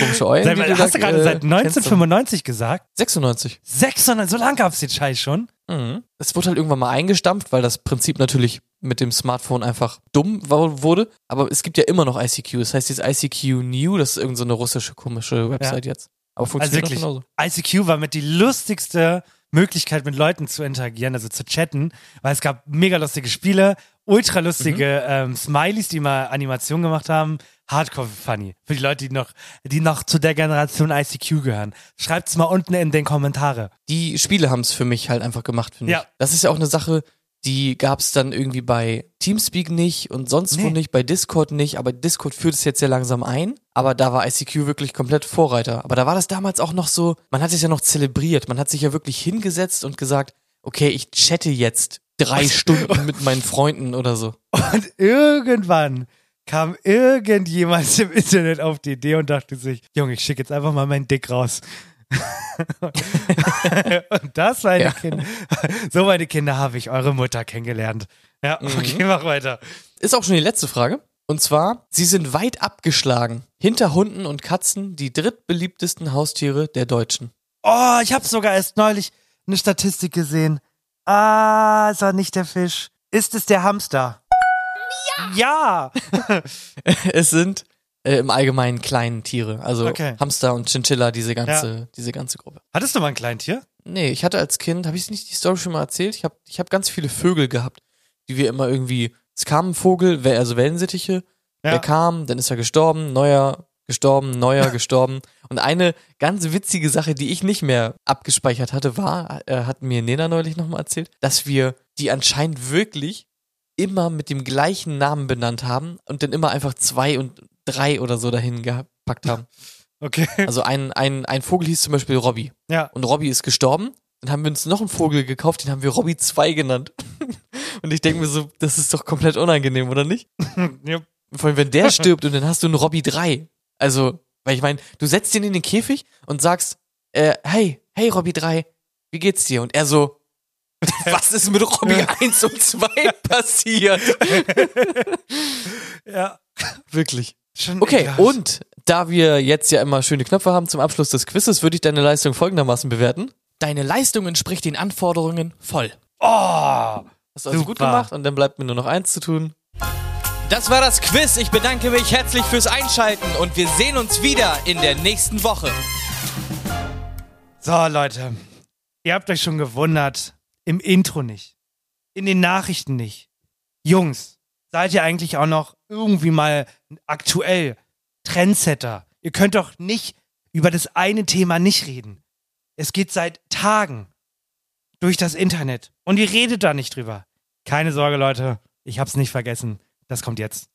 Komische Eulen. Die mal, du hast da, du gerade äh, seit kennst du. 1995 gesagt? 96. 600, so lange gab's den Scheiß schon? Mhm. Es wurde halt irgendwann mal eingestampft, weil das Prinzip natürlich mit dem Smartphone einfach dumm wurde. Aber es gibt ja immer noch ICQ. Das heißt jetzt ICQ New, das ist irgendeine so eine russische komische Website jetzt. Aber Also funktioniert wirklich, noch genauso. ICQ war mit die lustigste Möglichkeit, mit Leuten zu interagieren, also zu chatten, weil es gab mega lustige Spiele, ultra lustige ähm, Smileys, die mal Animationen gemacht haben. Hardcore funny. Für die Leute, die noch, die noch zu der Generation ICQ gehören. Schreibt's mal unten in den Kommentare. Die Spiele haben es für mich halt einfach gemacht, finde Ja. ich. Das ist ja auch eine Sache, die gab es dann irgendwie bei Teamspeak nicht und sonst wo Nee. nicht, bei Discord nicht, aber Discord führt es jetzt sehr langsam ein. Aber da war ICQ wirklich komplett Vorreiter. Aber da war das damals auch noch so, man hat es ja noch zelebriert. Man hat sich ja wirklich hingesetzt und gesagt, okay, ich chatte jetzt drei Stunden mit meinen Freunden oder so. Und irgendwann kam irgendjemand im Internet auf die Idee und dachte sich, Junge, ich schicke jetzt einfach mal meinen Dick raus. Und das, meine Ja. Kinder, so meine Kinder habe ich eure Mutter kennengelernt. Ja, okay, mach weiter. Ist auch schon die letzte Frage. Und zwar, sie sind weit abgeschlagen. Hinter Hunden und Katzen die drittbeliebtesten Haustiere der Deutschen. Oh, ich habe sogar erst neulich eine Statistik gesehen. Ah, ist er nicht der Fisch. Ist es der Hamster? Ja! Ja! *laughs* es sind äh, im Allgemeinen kleinen Tiere. Also Okay. Hamster und Chinchilla, diese ganze, diese ganze Gruppe. Hattest du mal ein Kleintier? Nee, ich hatte als Kind, habe ich nicht die Story schon mal erzählt? Ich habe ich hab ganz viele Vögel gehabt, die wir immer irgendwie, es kam ein Vogel, also Wellensittiche, Ja. der kam, dann ist er gestorben, neuer gestorben, neuer *laughs* gestorben. Und eine ganz witzige Sache, die ich nicht mehr abgespeichert hatte, war, äh, hat mir Nena neulich nochmal erzählt, dass wir die anscheinend wirklich immer mit dem gleichen Namen benannt haben und dann immer einfach zwei und drei oder so dahin gepackt haben. *laughs* Okay. Also ein, ein, ein Vogel hieß zum Beispiel Robby. Ja. Und Robby ist gestorben. Dann haben wir uns noch einen Vogel gekauft, den haben wir Robby 2 genannt. *laughs* Und ich denke mir so, das ist doch komplett unangenehm, oder nicht? *laughs* ja. Vor allem, wenn der stirbt und dann hast du einen Robby 3. Also, weil ich meine, du setzt ihn in den Käfig und sagst, äh, hey, hey Robby 3, wie geht's dir? Und er so, *laughs* was ist mit Robby 1 und 2 *laughs* passiert? Ja. Wirklich. Schon Okay, ekelhaft. und da wir jetzt ja immer schöne Knöpfe haben zum Abschluss des Quizzes, würde ich deine Leistung folgendermaßen bewerten. Deine Leistung entspricht den Anforderungen voll. Oh! Hast du also gut gemacht und dann bleibt mir nur noch eins zu tun. Das war das Quiz. Ich bedanke mich herzlich fürs Einschalten und wir sehen uns wieder in der nächsten Woche. So, Leute. Ihr habt euch schon gewundert. Im Intro nicht. In den Nachrichten nicht. Jungs, seid ihr eigentlich auch noch irgendwie mal aktuell Trendsetter? Ihr könnt doch nicht über das eine Thema nicht reden. Es geht seit Tagen durch das Internet und ihr redet da nicht drüber. Keine Sorge, Leute. Ich hab's nicht vergessen. Das kommt jetzt.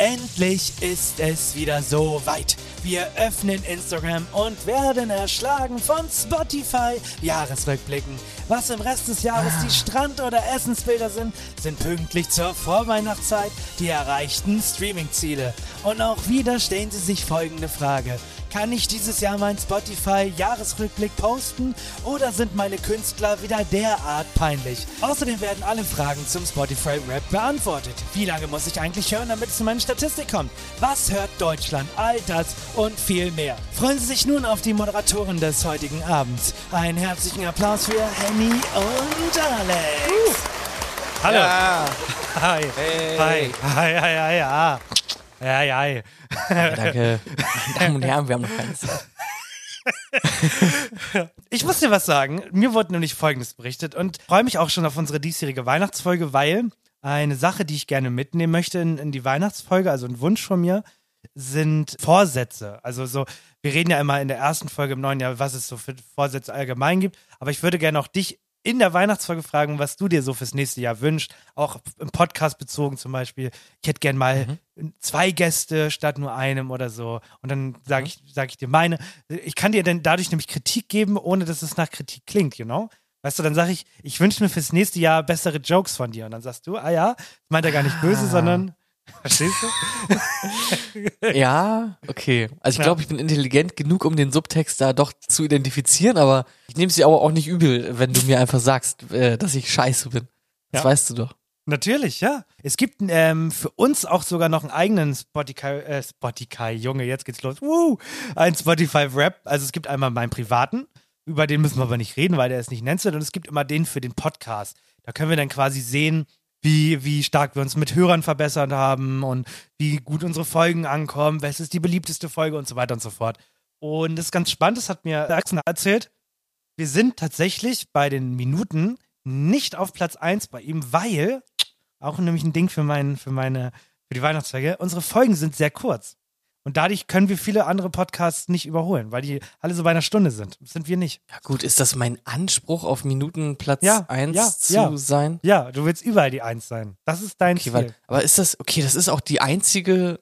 Endlich ist es wieder so weit. Wir öffnen Instagram und werden erschlagen von Spotify. Jahresrückblicken. Was im Rest des Jahres die Strand- oder Essensbilder sind, sind pünktlich zur Vorweihnachtszeit die erreichten Streaming-Ziele. Und auch wieder stellen sie sich folgende Frage. Kann ich dieses Jahr mein Spotify-Jahresrückblick posten oder sind meine Künstler wieder derart peinlich? Außerdem werden alle Fragen zum Spotify-Rap beantwortet. Wie lange muss ich eigentlich hören, damit es in meine Statistik kommt? Was hört Deutschland? All das und viel mehr. Freuen Sie sich nun auf die Moderatoren des heutigen Abends. Einen herzlichen Applaus für Henny und Alex. Hallo. Ja. Hi. Hey. Hi. Hi, hi, hi, ja. Ja, ja. ja. Danke. Meine Damen und Herren, wir haben noch keine Zeit. *laughs* Ich muss dir was sagen. Mir wurde nämlich Folgendes berichtet und freue mich auch schon auf unsere diesjährige Weihnachtsfolge, weil eine Sache, die ich gerne mitnehmen möchte in, in die Weihnachtsfolge, also ein Wunsch von mir, sind Vorsätze. Also so, wir reden ja immer in der ersten Folge im neuen Jahr, was es so für Vorsätze allgemein gibt. Aber ich würde gerne auch dich in der Weihnachtsfolge fragen, was du dir so fürs nächste Jahr wünschst. Auch im Podcast bezogen zum Beispiel. Ich hätte gern mal zwei Gäste statt nur einem oder so. Und dann sage ich, sag ich dir meine. Ich kann dir dann dadurch nämlich Kritik geben, ohne dass es nach Kritik klingt, you know? Weißt du, dann sage ich, ich wünsche mir fürs nächste Jahr bessere Jokes von dir. Und dann sagst du, ah ja, meint er gar nicht böse, Ah. sondern, *laughs* verstehst du? Ja, okay. Also ich glaube, ich bin intelligent genug, um den Subtext da doch zu identifizieren, aber ich nehme es dir aber auch nicht übel, wenn du mir einfach sagst, äh, dass ich scheiße bin. Das Ja. weißt du doch. Natürlich, ja. Es gibt ähm, für uns auch sogar noch einen eigenen Spotify, äh, Spotify, Junge, jetzt geht's los. Woo! Ein Spotify-Rap. Also es gibt einmal meinen privaten, über den müssen wir aber nicht reden, weil der ist nicht nennenswert. Und es gibt immer den für den Podcast. Da können wir dann quasi sehen, wie, wie stark wir uns mit Hörern verbessert haben und wie gut unsere Folgen ankommen, was ist die beliebteste Folge und so weiter und so fort. Und das ist ganz spannend, das hat mir Axel erzählt. Wir sind tatsächlich bei den Minuten nicht auf Platz 1 bei ihm, weil, auch nämlich ein Ding für, mein, für meine, für die Weihnachtstage, unsere Folgen sind sehr kurz. Und dadurch können wir viele andere Podcasts nicht überholen, weil die alle so bei einer Stunde sind. Das sind wir nicht. Ja gut, ist das mein Anspruch, auf Minutenplatz Ja, 1 ja, zu ja. sein? Ja, du willst überall die Eins sein. Das ist dein Okay, Ziel. weil, aber ist das, okay, das ist auch die einzige,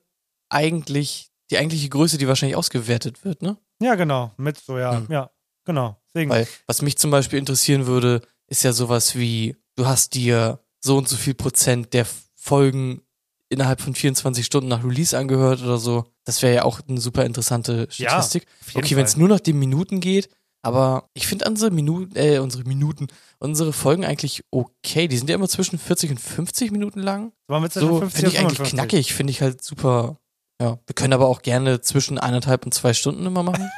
eigentlich, die eigentliche Größe, die wahrscheinlich ausgewertet wird, ne? Ja, genau. Mit so, ja, Hm. ja, genau. Deswegen. Weil, was mich zum Beispiel interessieren würde, ist ja sowas wie, du hast dir so und so viel Prozent der Folgen innerhalb von 24 Stunden nach Release angehört oder so. Das wäre ja auch eine super interessante Ja, Statistik. jeden okay, wenn es nur nach den Minuten geht, aber ich finde unsere Minuten, äh, unsere Minuten, unsere Folgen eigentlich okay. Die sind ja immer zwischen 40 und 50 Minuten lang. Waren So 50 finde ich eigentlich 55. knackig, finde ich halt super. Ja, wir können aber auch gerne zwischen eineinhalb und zwei Stunden immer machen.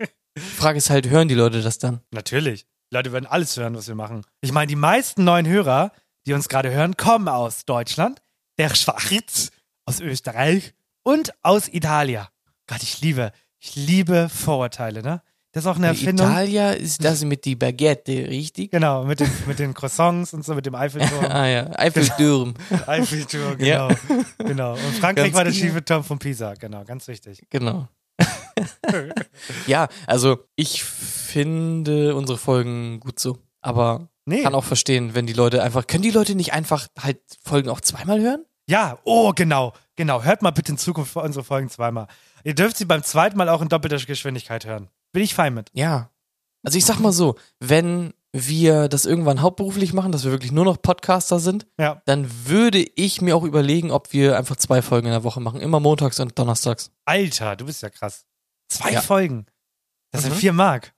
Die *laughs* Frage ist halt, hören die Leute das dann? Natürlich. Die Leute werden alles hören, was wir machen. Ich meine, die meisten neuen Hörer, die uns gerade hören, kommen aus Deutschland, der Schweiz, aus Österreich und aus Italien. Gott, ich liebe, ich liebe Vorurteile, ne? Das ist auch eine Erfindung. Italia ist das mit die Baguette, richtig? Genau, mit den, mit den Croissants und so, mit dem Eiffelturm. *laughs* ah ja, Eiffelturm. *laughs* Eiffelturm, genau. genau. Und Frankreich Ganz war der genau. schiefe Turm von Pisa, genau, ganz wichtig. Genau. *laughs* ja, also ich finde unsere Folgen gut so. Aber Nee. kann auch verstehen, wenn die Leute einfach. Können die Leute nicht einfach halt Folgen auch zweimal hören? Ja, oh, genau, genau. Hört mal bitte in Zukunft unsere Folgen zweimal. Ihr dürft sie beim zweiten Mal auch in doppelter Geschwindigkeit hören. Bin ich fein mit. Ja. Also ich sag mal so, wenn wir das irgendwann hauptberuflich machen, dass wir wirklich nur noch Podcaster sind, Ja. dann würde ich mir auch überlegen, ob wir einfach zwei Folgen in der Woche machen. Immer montags und donnerstags. Alter, du bist ja krass. Zwei Ja. Folgen. Das sind Mhm. vier Mark.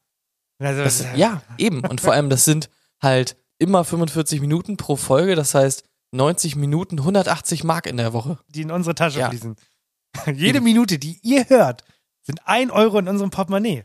Also, Das, ja, eben. *laughs* Und vor allem, das sind halt immer 45 Minuten pro Folge. Das heißt 90 Minuten, 180 Mark in der Woche. Die in unsere Tasche Ja. fließen. *laughs* Jede Minute, die ihr hört, sind ein Euro in unserem Portemonnaie.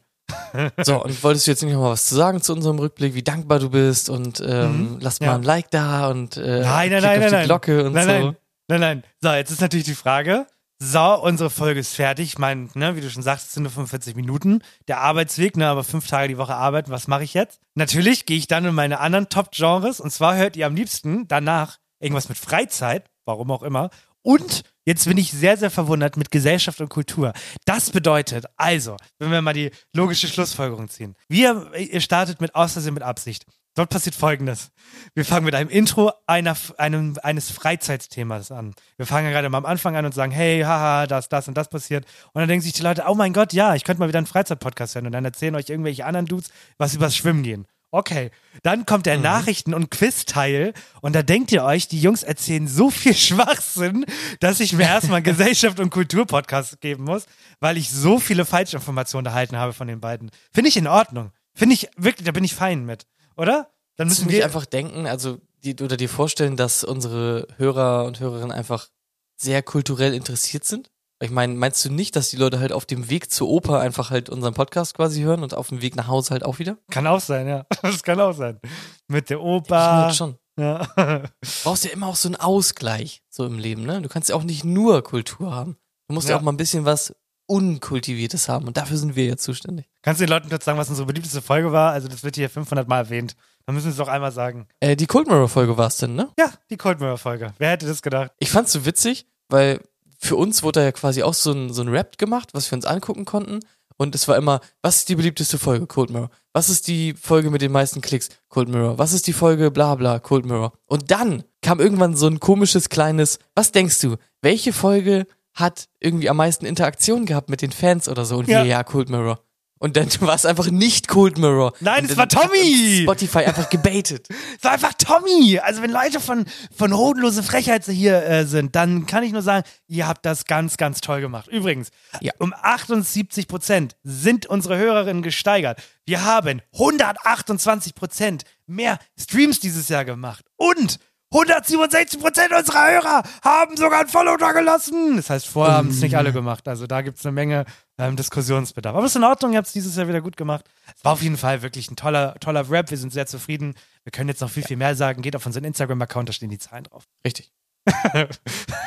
So, und wolltest du jetzt nicht noch mal was zu sagen zu unserem Rückblick, wie dankbar du bist und ähm, Mhm. lass mal Ja. ein Like da und äh, Nein, nein, klick nein, auf die. Glocke und nein, so. nein, nein, nein. So, jetzt ist natürlich die Frage. So, unsere Folge ist fertig. Ich meine, ne, wie du schon sagst, es sind nur 45 Minuten. Der Arbeitsweg, ne, aber fünf Tage die Woche arbeiten. Was mache ich jetzt? Natürlich gehe ich dann in meine anderen Top-Genres. Und zwar hört ihr am liebsten danach irgendwas mit Freizeit, warum auch immer. Und jetzt bin ich sehr, sehr verwundert mit Gesellschaft und Kultur. Das bedeutet, also, wenn wir mal die logische Schlussfolgerung ziehen. Wir, ihr startet mit Außersehen mit Absicht. Dort passiert folgendes. Wir fangen mit einem Intro einer, einem, eines Freizeitthemas an. Wir fangen ja gerade mal am Anfang an und sagen, hey, haha, das, das und das passiert. Und dann denken sich die Leute, oh mein Gott, ja, ich könnte mal wieder einen Freizeit-Podcast hören. Und dann erzählen euch irgendwelche anderen Dudes, was übers Schwimmen gehen. Okay, dann kommt der Nachrichten- und Quiz-Teil und da denkt ihr euch, die Jungs erzählen so viel *laughs* Schwachsinn, dass ich mir erstmal *laughs* Gesellschaft- und Kultur-Podcast geben muss, weil ich so viele Falschinformationen erhalten habe von den beiden. Finde ich in Ordnung. Finde ich wirklich, da bin ich fein mit, oder? Dann Müssen wir einfach denken, also die, oder dir vorstellen, dass unsere Hörer und Hörerinnen einfach sehr kulturell interessiert sind? Ich meine, meinst du nicht, dass die Leute halt auf dem Weg zur Oper einfach halt unseren Podcast quasi hören und auf dem Weg nach Hause halt auch wieder? Kann auch sein, ja. *laughs* Das kann auch sein. Mit der Ich Oper. merk schon. Ja. Du brauchst ja immer auch so einen Ausgleich so im Leben, ne? Du kannst ja auch nicht nur Kultur haben. Du musst ja, Ja. auch mal ein bisschen was Unkultiviertes haben und dafür sind wir ja zuständig. Kannst du den Leuten kurz sagen, was unsere beliebteste Folge war? Also, das wird hier 500 Mal erwähnt. Dann müssen wir es doch einmal sagen. Äh, die Cold Mirror Folge war es denn, ne? Ja, die Cold Mirror Folge. Wer hätte das gedacht? Ich fand's so witzig, weil für uns wurde da ja quasi auch so ein, so ein Rap gemacht, was wir uns angucken konnten. Und es war immer, was ist die beliebteste Folge? Cold Mirror. Was ist die Folge mit den meisten Klicks? Cold Mirror. Was ist die Folge bla bla? Cold Mirror. Und dann kam irgendwann so ein komisches kleines, was denkst du, welche Folge hat irgendwie am meisten Interaktion gehabt mit den Fans oder so? Und Ja. wir, ja, Cold Mirror. Und dann *laughs* war es einfach nicht Cold Mirror. Nein, es war Tommy! Spotify einfach gebaitet. *laughs* Es war einfach Tommy. Also wenn Leute von, von hodenlose Frechheit hier äh, sind, dann kann ich nur sagen, ihr habt das ganz, ganz toll gemacht. Übrigens, Ja. um 78 Prozent sind unsere Hörerinnen gesteigert. Wir haben 128 Prozent mehr Streams dieses Jahr gemacht. Und 167 Prozent unserer Hörer haben sogar ein Follow da gelassen. Das heißt, vorher haben es nicht alle gemacht. Also da gibt es eine Menge ähm, Diskussionsbedarf. Aber ist in Ordnung, ihr habt es dieses Jahr wieder gut gemacht. Es war auf jeden Fall wirklich ein toller, toller Rap. Wir sind sehr zufrieden. Wir können jetzt noch viel, viel mehr sagen. Geht auf unseren Instagram-Account, da stehen die Zahlen drauf. Richtig. *laughs*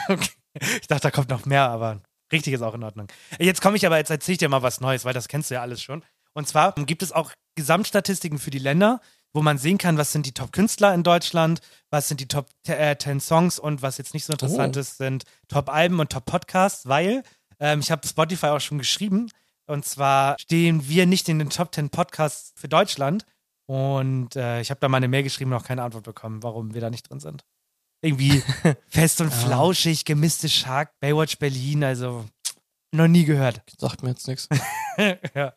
okay. Ich dachte, da kommt noch mehr, aber richtig ist auch in Ordnung. Jetzt komme ich aber, jetzt erzähle ich dir mal was Neues, weil das kennst du ja alles schon. Und zwar gibt es auch Gesamtstatistiken für die Länder, wo man sehen kann, was sind die Top-Künstler in Deutschland, was sind die Top äh, 10 Songs und was jetzt nicht so interessant Oh. ist, sind Top-Alben und Top-Podcasts, weil ähm, ich habe Spotify auch schon geschrieben. Und zwar stehen wir nicht in den Top 10 Podcasts für Deutschland. Und äh, ich habe da mal eine Mail geschrieben und auch keine Antwort bekommen, warum wir da nicht drin sind. Irgendwie *laughs* fest und Ja. flauschig, gemisste Shark, Baywatch Berlin, also noch nie gehört. Sagt mir jetzt nichts. *laughs* ja.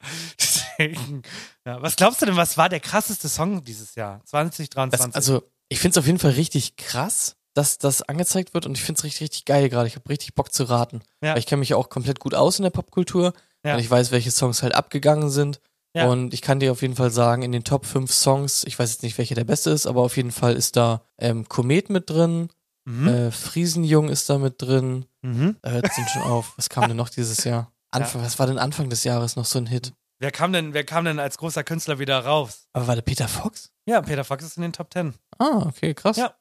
Deswegen, ja. Was glaubst du denn, was war der krasseste Song dieses Jahr? 2023. Das, also, ich finde es auf jeden Fall richtig krass, dass das angezeigt wird und ich finde es richtig, richtig geil gerade. Ich habe richtig Bock zu raten. Ja. Weil ich kenne mich ja auch komplett gut aus in der Popkultur Ja. und ich weiß, welche Songs halt abgegangen sind. Ja. Und ich kann dir auf jeden Fall sagen, in den Top 5 Songs, ich weiß jetzt nicht, welcher der beste ist, aber auf jeden Fall ist da ähm, Komet mit drin, Mhm. äh, Friesenjung ist da mit drin. Mhm. Es denn schon auf. Was kam denn noch dieses Jahr? *laughs* Anfang, Was war denn Anfang des Jahres noch so ein Hit? Wer kam denn, wer kam denn als großer Künstler wieder raus? Aber war der Peter Fox? Ja, Peter Fox ist in den Top 10. Ah, okay, krass. Ja.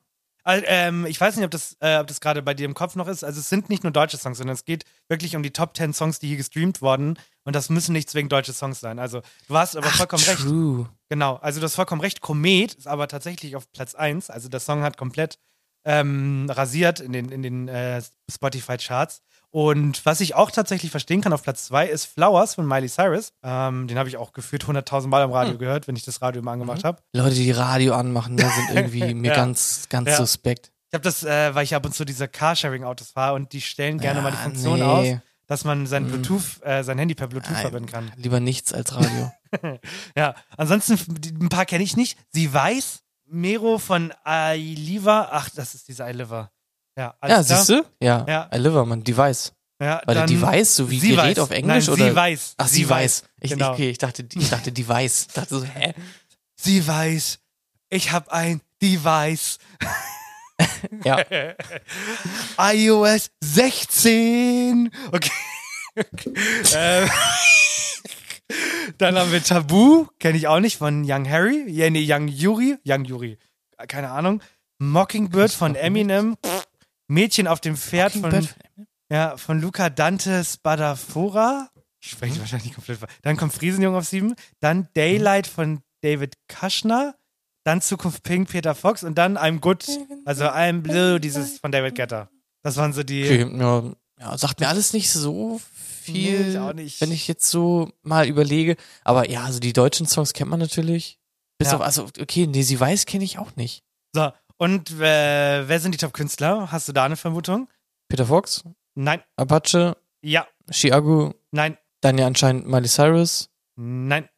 Al- ähm, ich weiß nicht, ob das, äh, ob das gerade bei dir im Kopf noch ist. Also es sind nicht nur deutsche Songs, sondern es geht wirklich um die Top 10 Songs, die hier gestreamt wurden. Und das müssen nicht zwingend deutsche Songs sein. Also du hast aber Ach, vollkommen recht. true. Genau, also du hast vollkommen recht. Komet ist aber tatsächlich auf Platz 1. Also der Song hat komplett ähm, rasiert in den, in den äh, Spotify-Charts. Und was ich auch tatsächlich verstehen kann auf Platz 2 ist Flowers von Miley Cyrus. Ähm, den habe ich auch gefühlt 100.000 Mal am Hm. Radio gehört, wenn ich das Radio immer angemacht habe. Leute, die Radio anmachen, ne, sind irgendwie *laughs* mir Ja. ganz, ganz Ja. suspekt. Ich habe das, äh, weil ich ab und zu diese Carsharing-Autos fahre und die stellen gerne Ja, mal die Funktion nee. aus, dass man sein Mhm. Bluetooth, äh, sein Handy per Bluetooth Nein, verbinden kann. Lieber nichts als Radio. *laughs* ja, ansonsten ein paar kenne ich nicht. Sie weiß, Mero von iLiver. Ach, das ist diese iLiver. Ja, ja, siehst du? Ja, Ja. I live, man, Device. Ja, Weil dann- Device, so wie sie Gerät weiß. auf Englisch Nein, oder? Sie weiß. Ach, sie, weiß. Ich, genau. ich, okay, ich dachte, ich dachte Device. Ich dachte so, hä? Sie weiß, ich habe ein Device. *laughs* Ja. *laughs* iOS 16. Okay. *laughs* Ähm, Dann haben wir Tabu, kenne ich auch nicht, von Young Harry. Ja, nee, Young Yuri. Young Yuri. Keine Ahnung. Mockingbird von Eminem. Mädchen auf dem Pferd von, ja, von Luca Dante Spadafora. Ich spreche wahrscheinlich komplett. falsch. Dann kommt Friesenjung auf sieben. Dann Daylight von David Kushner. Dann Zukunft Pink, Peter Fox. Und dann I'm Good, also I'm Blue, dieses von David Guetta. Das waren so die. Okay, ja, ja, sagt mir alles nicht so viel, Nee, ich auch nicht. wenn ich jetzt so mal überlege. Aber ja, also die deutschen Songs kennt man natürlich. Bis Ja. auf, also okay, nee, sie weiß kenne ich auch nicht. So, und äh, wer sind die Top-Künstler? Hast du da eine Vermutung? Peter Fox, Nein. Apache, Ja. Chiago, Nein. dann ja anscheinend Miley Cyrus. Nein.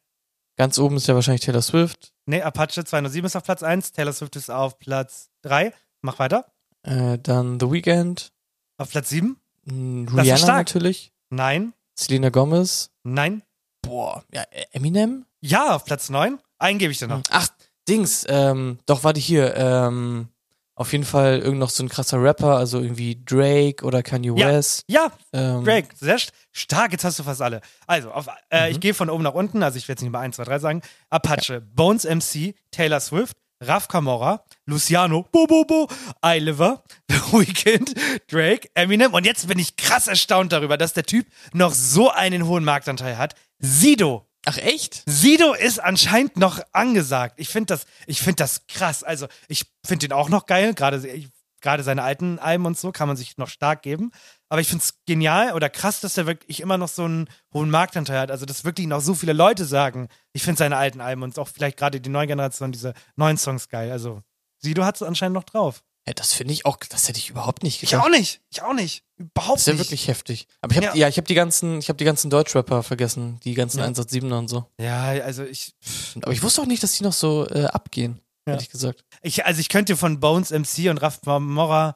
Ganz oben ist ja wahrscheinlich Taylor Swift. Nee, Apache 207 ist auf Platz 1, Taylor Swift ist auf Platz 3. Mach weiter. Äh, dann The Weeknd. Auf Platz 7? Mm, Das ist Rihanna natürlich. Nein. Selena Gomez. Nein. Boah, ja, Eminem? Ja, auf Platz 9. Einen gebe ich dir noch. Ach, Dings, ähm, doch, warte hier, ähm, auf jeden Fall irgend noch so ein krasser Rapper, also irgendwie Drake oder Kanye Ja. West. Ja, Ähm, Drake, sehr st- stark, jetzt hast du fast alle. Also, auf, äh, ich gehe von oben nach unten, also ich werde jetzt nicht mal 1, 2, 3 sagen. Apache, Bones MC, Taylor Swift, Raf Camora, Luciano, Bo Bo Bo, iLiver, *laughs* The Weeknd, Drake, Eminem und jetzt bin ich krass erstaunt darüber, dass der Typ noch so einen hohen Marktanteil hat. Sido. Ach echt? Sido ist anscheinend noch angesagt. Ich finde das, ich das krass. Also ich finde den auch noch geil. Gerade seine alten Alben und so kann man sich noch stark geben. Aber ich finde es genial oder krass, dass er wirklich immer noch so einen hohen Marktanteil hat. Also dass wirklich noch so viele Leute sagen, ich finde seine alten Alben und auch vielleicht gerade die neue Generation diese neuen Songs geil. Also Sido hat es anscheinend noch drauf. Ja, das finde ich auch, das hätte ich überhaupt nicht Ich gedacht. auch nicht. Ich auch nicht. Überhaupt Das ist ja nicht. wirklich heftig. Aber ich habe Ja. ja. ich habe die ganzen, ich habe die ganzen Deutschrapper vergessen, die ganzen Ja. 187er und so. Ja, also ich. Aber ich wusste auch nicht, dass die noch so äh, abgehen, Ja. ehrlich gesagt. Ich, also ich könnte von Bones MC und Raf Mora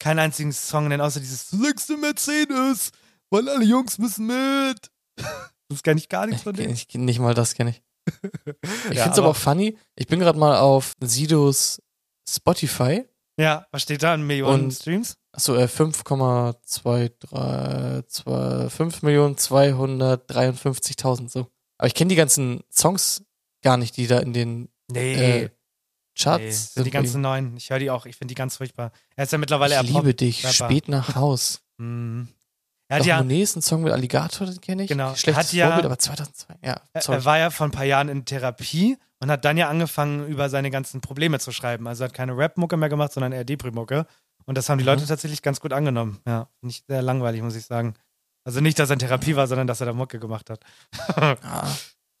keinen einzigen Song nennen, außer dieses Sechste Mercedes, weil alle Jungs müssen mit. *laughs* Das kann ich gar nichts von denen. Ich, nicht mal das kenne ich. *laughs* Ich Ja, finde es aber auch funny. Ich bin gerade mal auf Sidos Spotify. Ja, was steht da? Eine Million Und- Streams? Achso, äh, 5,5 Millionen 253.000 so. Aber ich kenne die ganzen Songs gar nicht, die da in den Nee. äh, Charts Nee, sind. die ganzen neuen. Ich höre die auch. Ich finde die ganz furchtbar. Er ist ja mittlerweile Ich liebe dich, Rapper. spät nach *laughs* Haus. Mhm. Er hat ja, ein Song mit Alligator, den kenne ich. Genau. Schlechtes Hat ja- Vorbild, aber 2002. Ja, sorry. er war ja vor ein paar Jahren in Therapie und hat dann ja angefangen, über seine ganzen Probleme zu schreiben. Also er hat keine Rap-Mucke mehr gemacht, sondern eher Depri-Mucke. Und das haben die Mhm. Leute tatsächlich ganz gut angenommen. Ja, nicht sehr langweilig, muss ich sagen. Also nicht, dass er in Therapie war, sondern dass er da Mucke gemacht hat. *laughs* Ah,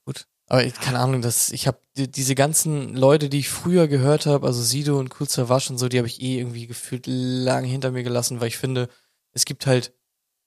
gut. Aber ich, keine Ahnung, das, ich habe die, diese ganzen Leute, die ich früher gehört habe, also Sido und Cool Savage und so, die habe ich eh irgendwie gefühlt lang hinter mir gelassen, weil ich finde, es gibt halt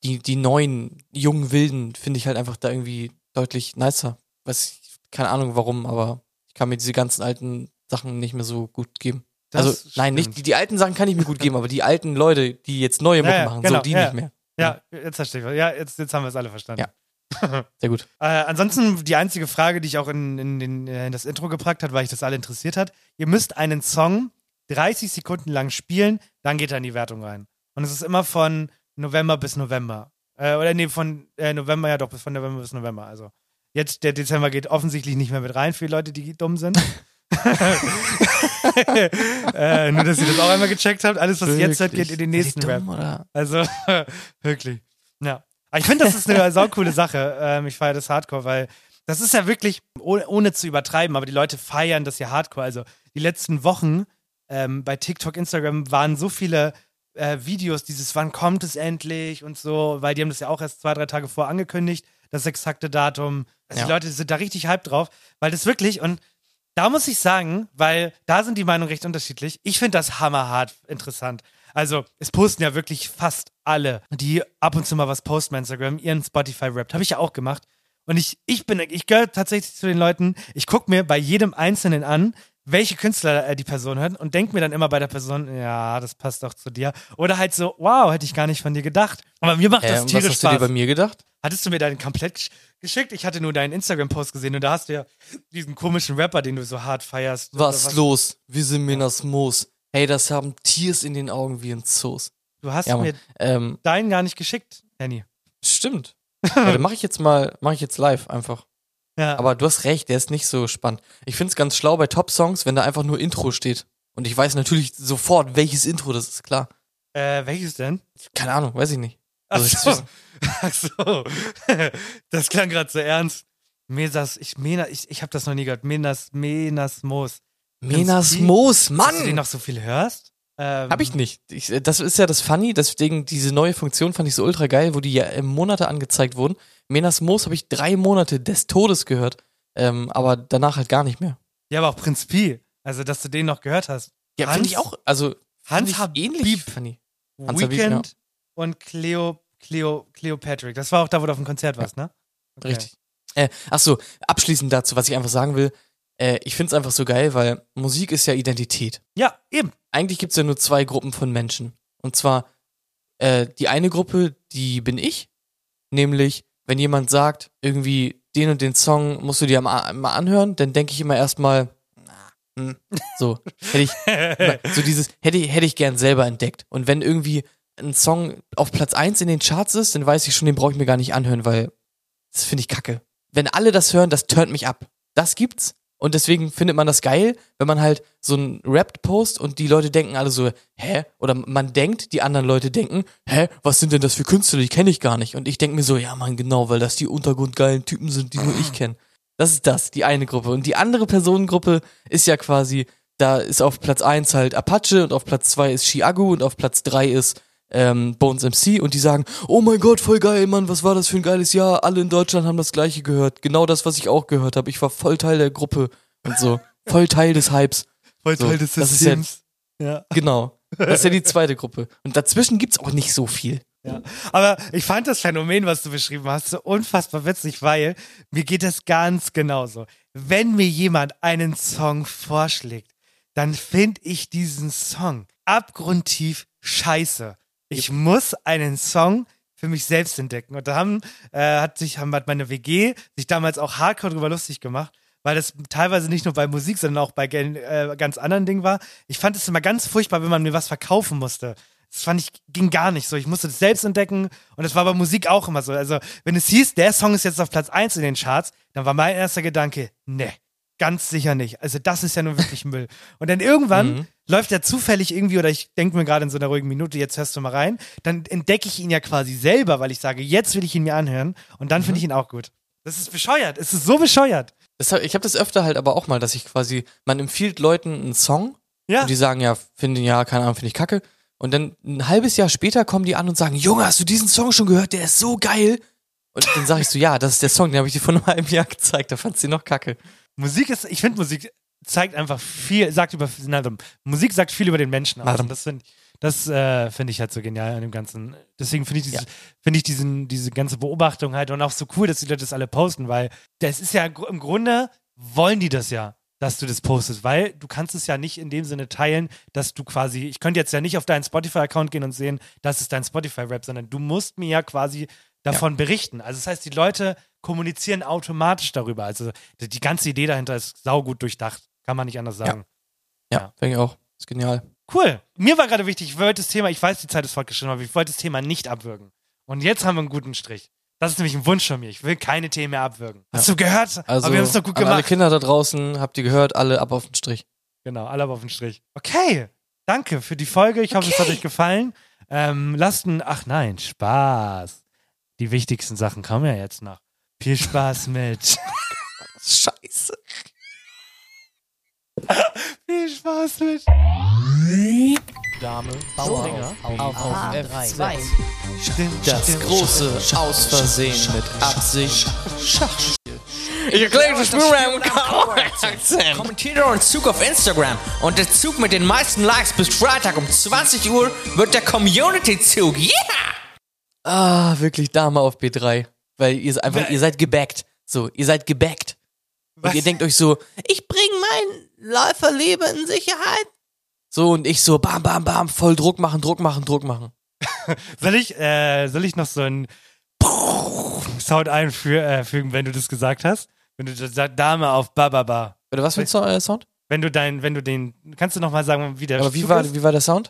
die, die neuen, jungen Wilden, finde ich halt einfach da irgendwie deutlich nicer. Weiß ich, keine Ahnung warum, aber kann mir diese ganzen alten Sachen nicht mehr so gut geben. Das also, nein, stimmt. nicht, die, die alten Sachen kann ich mir gut geben, aber die alten Leute, die jetzt neue Ja, ja, machen, genau, so, die ja, nicht mehr. Ja, jetzt verstehe ich. Ja, jetzt, jetzt haben wir es alle verstanden. Ja. *laughs* Sehr gut. Äh, ansonsten die einzige Frage, die ich auch in, in, in, äh, in das Intro gepackt hat, weil ich das alle interessiert hat. Ihr müsst einen Song 30 Sekunden lang spielen, dann geht er in die Wertung rein. Und es ist immer von November bis November. Äh, oder nee, von äh, November, ja doch, bis von November bis November. Also jetzt, der Dezember geht offensichtlich nicht mehr mit rein für die Leute, die dumm sind. *laughs* *laughs* äh, nur, dass ihr das auch einmal gecheckt habt. Alles, was ihr jetzt hört, geht in den nächsten Seid ihr Rap. dumm, oder? Also, *laughs* wirklich. Ja. Aber ich finde, das ist eine saukoole Sache. Ähm, ich feiere das Hardcore, weil das ist ja wirklich, ohne, ohne zu übertreiben, aber die Leute feiern das ja Hardcore. Also, die letzten Wochen ähm, bei TikTok, Instagram waren so viele äh, Videos, dieses Wann kommt es endlich und so, weil die haben das ja auch erst zwei, drei Tage vor angekündigt, das exakte Datum. Also, die Ja. Leute sind da richtig hype drauf, weil das wirklich und da muss ich sagen, weil da sind die Meinungen recht unterschiedlich. Ich finde das hammerhart interessant. Also, es posten ja wirklich fast alle, die ab und zu mal was posten bei Instagram, ihren Spotify-Rap. Habe ich ja auch gemacht. Und ich, ich bin, ich gehöre tatsächlich zu den Leuten, ich gucke mir bei jedem Einzelnen an, welche Künstler äh, die Person hört und denke mir dann immer bei der Person, ja, das passt doch zu dir. Oder halt so, wow, hätte ich gar nicht von dir gedacht. Aber mir macht das Ähm, was tierisch hast du dir Spaß. bei mir gedacht? Hattest du mir deinen komplett gesch- geschickt? Ich hatte nur deinen Instagram-Post gesehen und da hast du ja diesen komischen Rapper, den du so hart feierst. Was, Oder los? Wir sind Minas Moos. Hey, das haben Tiers in den Augen wie ein Zoos. Du hast Ja, mir Ähm, deinen gar nicht geschickt, Danny. stimmt. *laughs* ja, dann mache ich jetzt mal, mache ich jetzt live einfach. Ja. Aber du hast recht, der ist nicht so spannend. Ich find's ganz schlau bei Top-Songs, wenn da einfach nur Intro steht. Und ich weiß natürlich sofort, welches Intro das ist, klar. Äh, welches denn? Keine Ahnung, weiß ich nicht. *laughs* Ach so. Ach *laughs* so. Das klang gerade so ernst. Mesas, ich, Mena, ich, ich habe das noch nie gehört. Menas, Menas Moos. Menas? Moos, Dass du Mann! den noch so viel hörst? Ähm, Hab ich nicht. Ich, das ist ja das Funny, deswegen diese neue Funktion fand ich so ultra geil, wo die ja im Monate angezeigt wurden. Menas Moos habe ich drei Monate des Todes gehört, ähm, aber danach halt gar nicht mehr. Ja, aber auch Prinz Pi. Also, dass du den noch gehört hast. Ja, finde ich auch, also Hans ich ähnlich funny. Hans Habib, Weekend und Cleo, Cleo, Cleo Patrick. Das war auch da, wo du auf dem Konzert warst, ne? Okay. Richtig. Äh, ach so, abschließend dazu, was ich einfach sagen will. Äh, ich find's einfach so geil, weil Musik ist ja Identität. Ja, eben. Eigentlich gibt's ja nur zwei Gruppen von Menschen. Und zwar äh, die eine Gruppe, die bin ich. Nämlich, wenn jemand sagt, irgendwie den und den Song musst du dir mal, mal anhören, dann denke ich immer erstmal, hm, so, hätte ich, *laughs* so dieses, hätte, hätte ich gern selber entdeckt. Und wenn irgendwie ein Song auf Platz 1 in den Charts ist, dann weiß ich schon, den brauche ich mir gar nicht anhören, weil das finde ich kacke. Wenn alle das hören, das turnt mich ab. Das gibt's. Und deswegen findet man das geil, wenn man halt so ein Rap-Post und die Leute denken alle so, hä? Oder man denkt, die anderen Leute denken, hä? Was sind denn das für Künstler? Die kenne ich gar nicht. Und ich denke mir so, ja, Mann, genau, weil das die untergrundgeilen Typen sind, die nur ich kenne. Das ist das, die eine Gruppe. Und die andere Personengruppe ist ja quasi, da ist auf Platz 1 halt Apache und auf Platz 2 ist Chiagu und auf Platz 3 ist ähm, Bones MC und die sagen, oh mein Gott, voll geil, Mann, was war das für ein geiles Jahr? Alle in Deutschland haben das gleiche gehört. Genau das, was ich auch gehört habe. Ich war voll Teil der Gruppe und so. *laughs* Voll Teil des Hypes. Voll So, Teil des das ist ja- Systems. Ja. *laughs* Genau. Das ist ja die zweite Gruppe. Und dazwischen gibt's auch nicht so viel. Ja. Aber ich fand das Phänomen, was du beschrieben hast, so unfassbar witzig, weil mir geht es ganz genauso. Wenn mir jemand einen Song vorschlägt, dann finde ich diesen Song abgrundtief scheiße. Ich muss einen Song für mich selbst entdecken. Und da haben, äh, hat sich, haben, hat meine WG sich damals auch hardcore drüber lustig gemacht, weil das teilweise nicht nur bei Musik, sondern auch bei äh, ganz anderen Dingen war. Ich fand es immer ganz furchtbar, wenn man mir was verkaufen musste. Das fand ich, ging gar nicht so. Ich musste das selbst entdecken und das war bei Musik auch immer so. Also, wenn es hieß, der Song ist jetzt auf Platz 1 in den Charts, dann war mein erster Gedanke, ne, ganz sicher nicht. Also, das ist ja nun wirklich Müll. Und dann irgendwann mhm. läuft er zufällig irgendwie, oder ich denke mir gerade in so einer ruhigen Minute, jetzt hörst du mal rein, dann entdecke ich ihn ja quasi selber, weil ich sage, jetzt will ich ihn mir anhören und dann mhm. finde ich ihn auch gut. Das ist bescheuert. Es ist so bescheuert. Das, ich habe das öfter halt aber auch mal, dass ich quasi, man empfiehlt Leuten einen Song ja. und die sagen, ja, finden ja, keine Ahnung, finde ich kacke. Und dann ein halbes Jahr später kommen die an und sagen, Junge, hast du diesen Song schon gehört? Der ist so geil. Und dann sage ich so, ja, das ist der Song, den habe ich dir vor einem halben Jahr gezeigt. Da fandst du noch kacke. Musik ist, ich finde Musik zeigt einfach viel, sagt über, na, Musik sagt viel über den Menschen aus. Und das finde das äh, finde ich halt so genial an dem Ganzen. Deswegen finde ich, dieses, ja. find ich diesen, diese ganze Beobachtung halt und auch so cool, dass die Leute das alle posten, weil das ist ja im Grunde, wollen die das ja dass du das postest, weil du kannst es ja nicht in dem Sinne teilen, dass du quasi, ich könnte jetzt ja nicht auf deinen Spotify-Account gehen und sehen, das ist dein Spotify-Rap, sondern du musst mir ja quasi davon ja. berichten. Also das heißt, die Leute kommunizieren automatisch darüber. Also die ganze Idee dahinter ist saugut durchdacht. Kann man nicht anders sagen. Ja, ja. denke ich auch. Ist genial. Cool. Mir war gerade wichtig, ich wollte das Thema, ich weiß, die Zeit ist fortgeschritten, aber ich wollte das Thema nicht abwürgen. Und jetzt haben wir einen guten Strich. Das ist nämlich ein Wunsch von mir. Ich will keine Themen mehr abwürgen. Hast du gehört? Also, Aber wir haben es doch gut gemacht. Alle Kinder da draußen, habt ihr gehört? Alle ab auf den Strich. Genau, alle ab auf den Strich. Okay, danke für die Folge. Ich hoffe, okay. es hat euch gefallen. Ähm, lasst ein, ach nein, Spaß. Die wichtigsten Sachen kommen ja jetzt noch. Viel Spaß mit. Scheiße. Viel Spaß mit. Dame Bauer auf, auf, auf F2. Stimmt, das stimmt, große Schach, Aus Versehen Schach, mit Absicht Schachspiel. Ich erkläre das Spielraum Kommentiere euren Zug auf Instagram und der Zug mit den meisten Likes bis Freitag um 20 Uhr wird der Community-Zug. Yeah! Ah, wirklich Dame auf B3. Weil ihr einfach, ihr seid gebackt. So, ihr seid gebackt. Und ihr denkt euch so, ich bring mein Läuferleben in Sicherheit. So, und ich so, bam, bam, bam, voll Druck machen, Druck machen, Druck machen. *laughs* soll ich, äh, soll ich noch so einen Sound einfügen, wenn du das gesagt hast? Wenn du sagst, Dame auf Bababa. Oder was für ein äh, Sound? Wenn du dein, wenn du den, kannst du noch mal sagen, wie der Aber wie war, ist? wie war der Sound?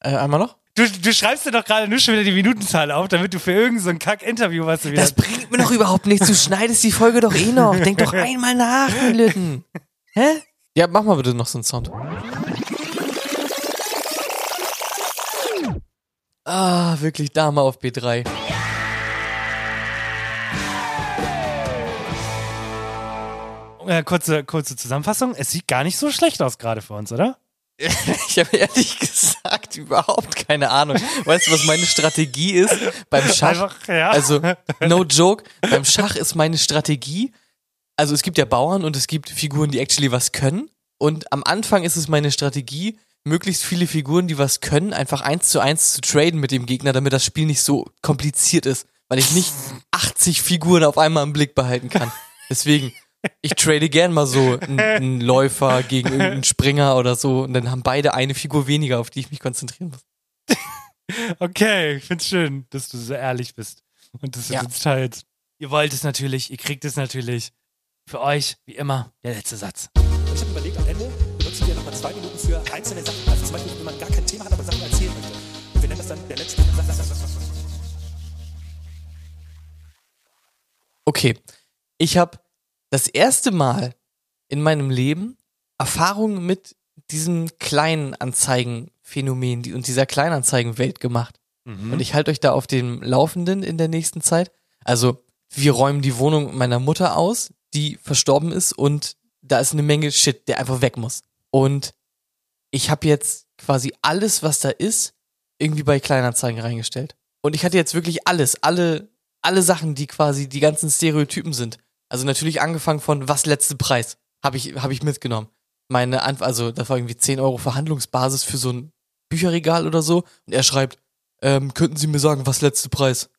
Äh, einmal noch? Du, du schreibst dir doch gerade nur schon wieder die Minutenzahl auf, damit du für irgendein so ein Kack-Interview was du wieder. Das bringt mir doch überhaupt nichts. Du schneidest die Folge doch eh noch. Denk doch einmal nach, Lütten. Hä? Ja, mach mal bitte noch so einen Sound. Ah, wirklich Dame auf B3. Äh, kurze, kurze Zusammenfassung. Es sieht gar nicht so schlecht aus gerade für uns, oder? *laughs* Ich habe ehrlich gesagt überhaupt keine Ahnung. Weißt du, was meine Strategie ist beim Schach? Einfach, ja. Also, no joke, beim Schach ist meine Strategie, also es gibt ja Bauern und es gibt Figuren, die actually was können. Und am Anfang ist es meine Strategie, möglichst viele Figuren, die was können, einfach eins zu eins zu traden mit dem Gegner, damit das Spiel nicht so kompliziert ist. Weil ich nicht 80 Figuren auf einmal im Blick behalten kann. Deswegen, ich trade gern mal so einen, Läufer gegen *laughs* irgendeinen Springer oder so und dann haben beide eine Figur weniger, auf die ich mich konzentrieren muss. *laughs* Okay, ich find's schön, dass du so ehrlich bist und dass du ja. uns teilst. Ihr wollt es natürlich, ihr kriegt es natürlich. Für euch, wie immer, der letzte Satz. Ich habe überlegt, am Ende benutzen wir nochmal zwei Minuten für einzelne Sachen. Also zum Beispiel, wenn man gar kein Thema hat, aber Sachen erzählen möchte. Und wir nennen das dann der letzte Satz. Okay, ich habe das erste Mal in meinem Leben Erfahrungen mit diesem Kleinanzeigenphänomen und dieser Kleinanzeigenwelt gemacht. Mhm. Und ich halte euch da auf dem Laufenden in der nächsten Zeit. Also, wir räumen die Wohnung meiner Mutter aus, die verstorben ist und da ist eine Menge Shit, der einfach weg muss. Und ich habe jetzt quasi alles, was da ist, irgendwie bei Kleinanzeigen reingestellt. Und ich hatte jetzt wirklich alles, alle, alle Sachen, die quasi die ganzen Stereotypen sind. Also natürlich angefangen von was letzte Preis, habe ich, hab ich mitgenommen. meine Antwort, also das war irgendwie 10 Euro Verhandlungsbasis für so ein Bücherregal oder so. Und er schreibt, ähm, könnten Sie mir sagen, was letzte Preis?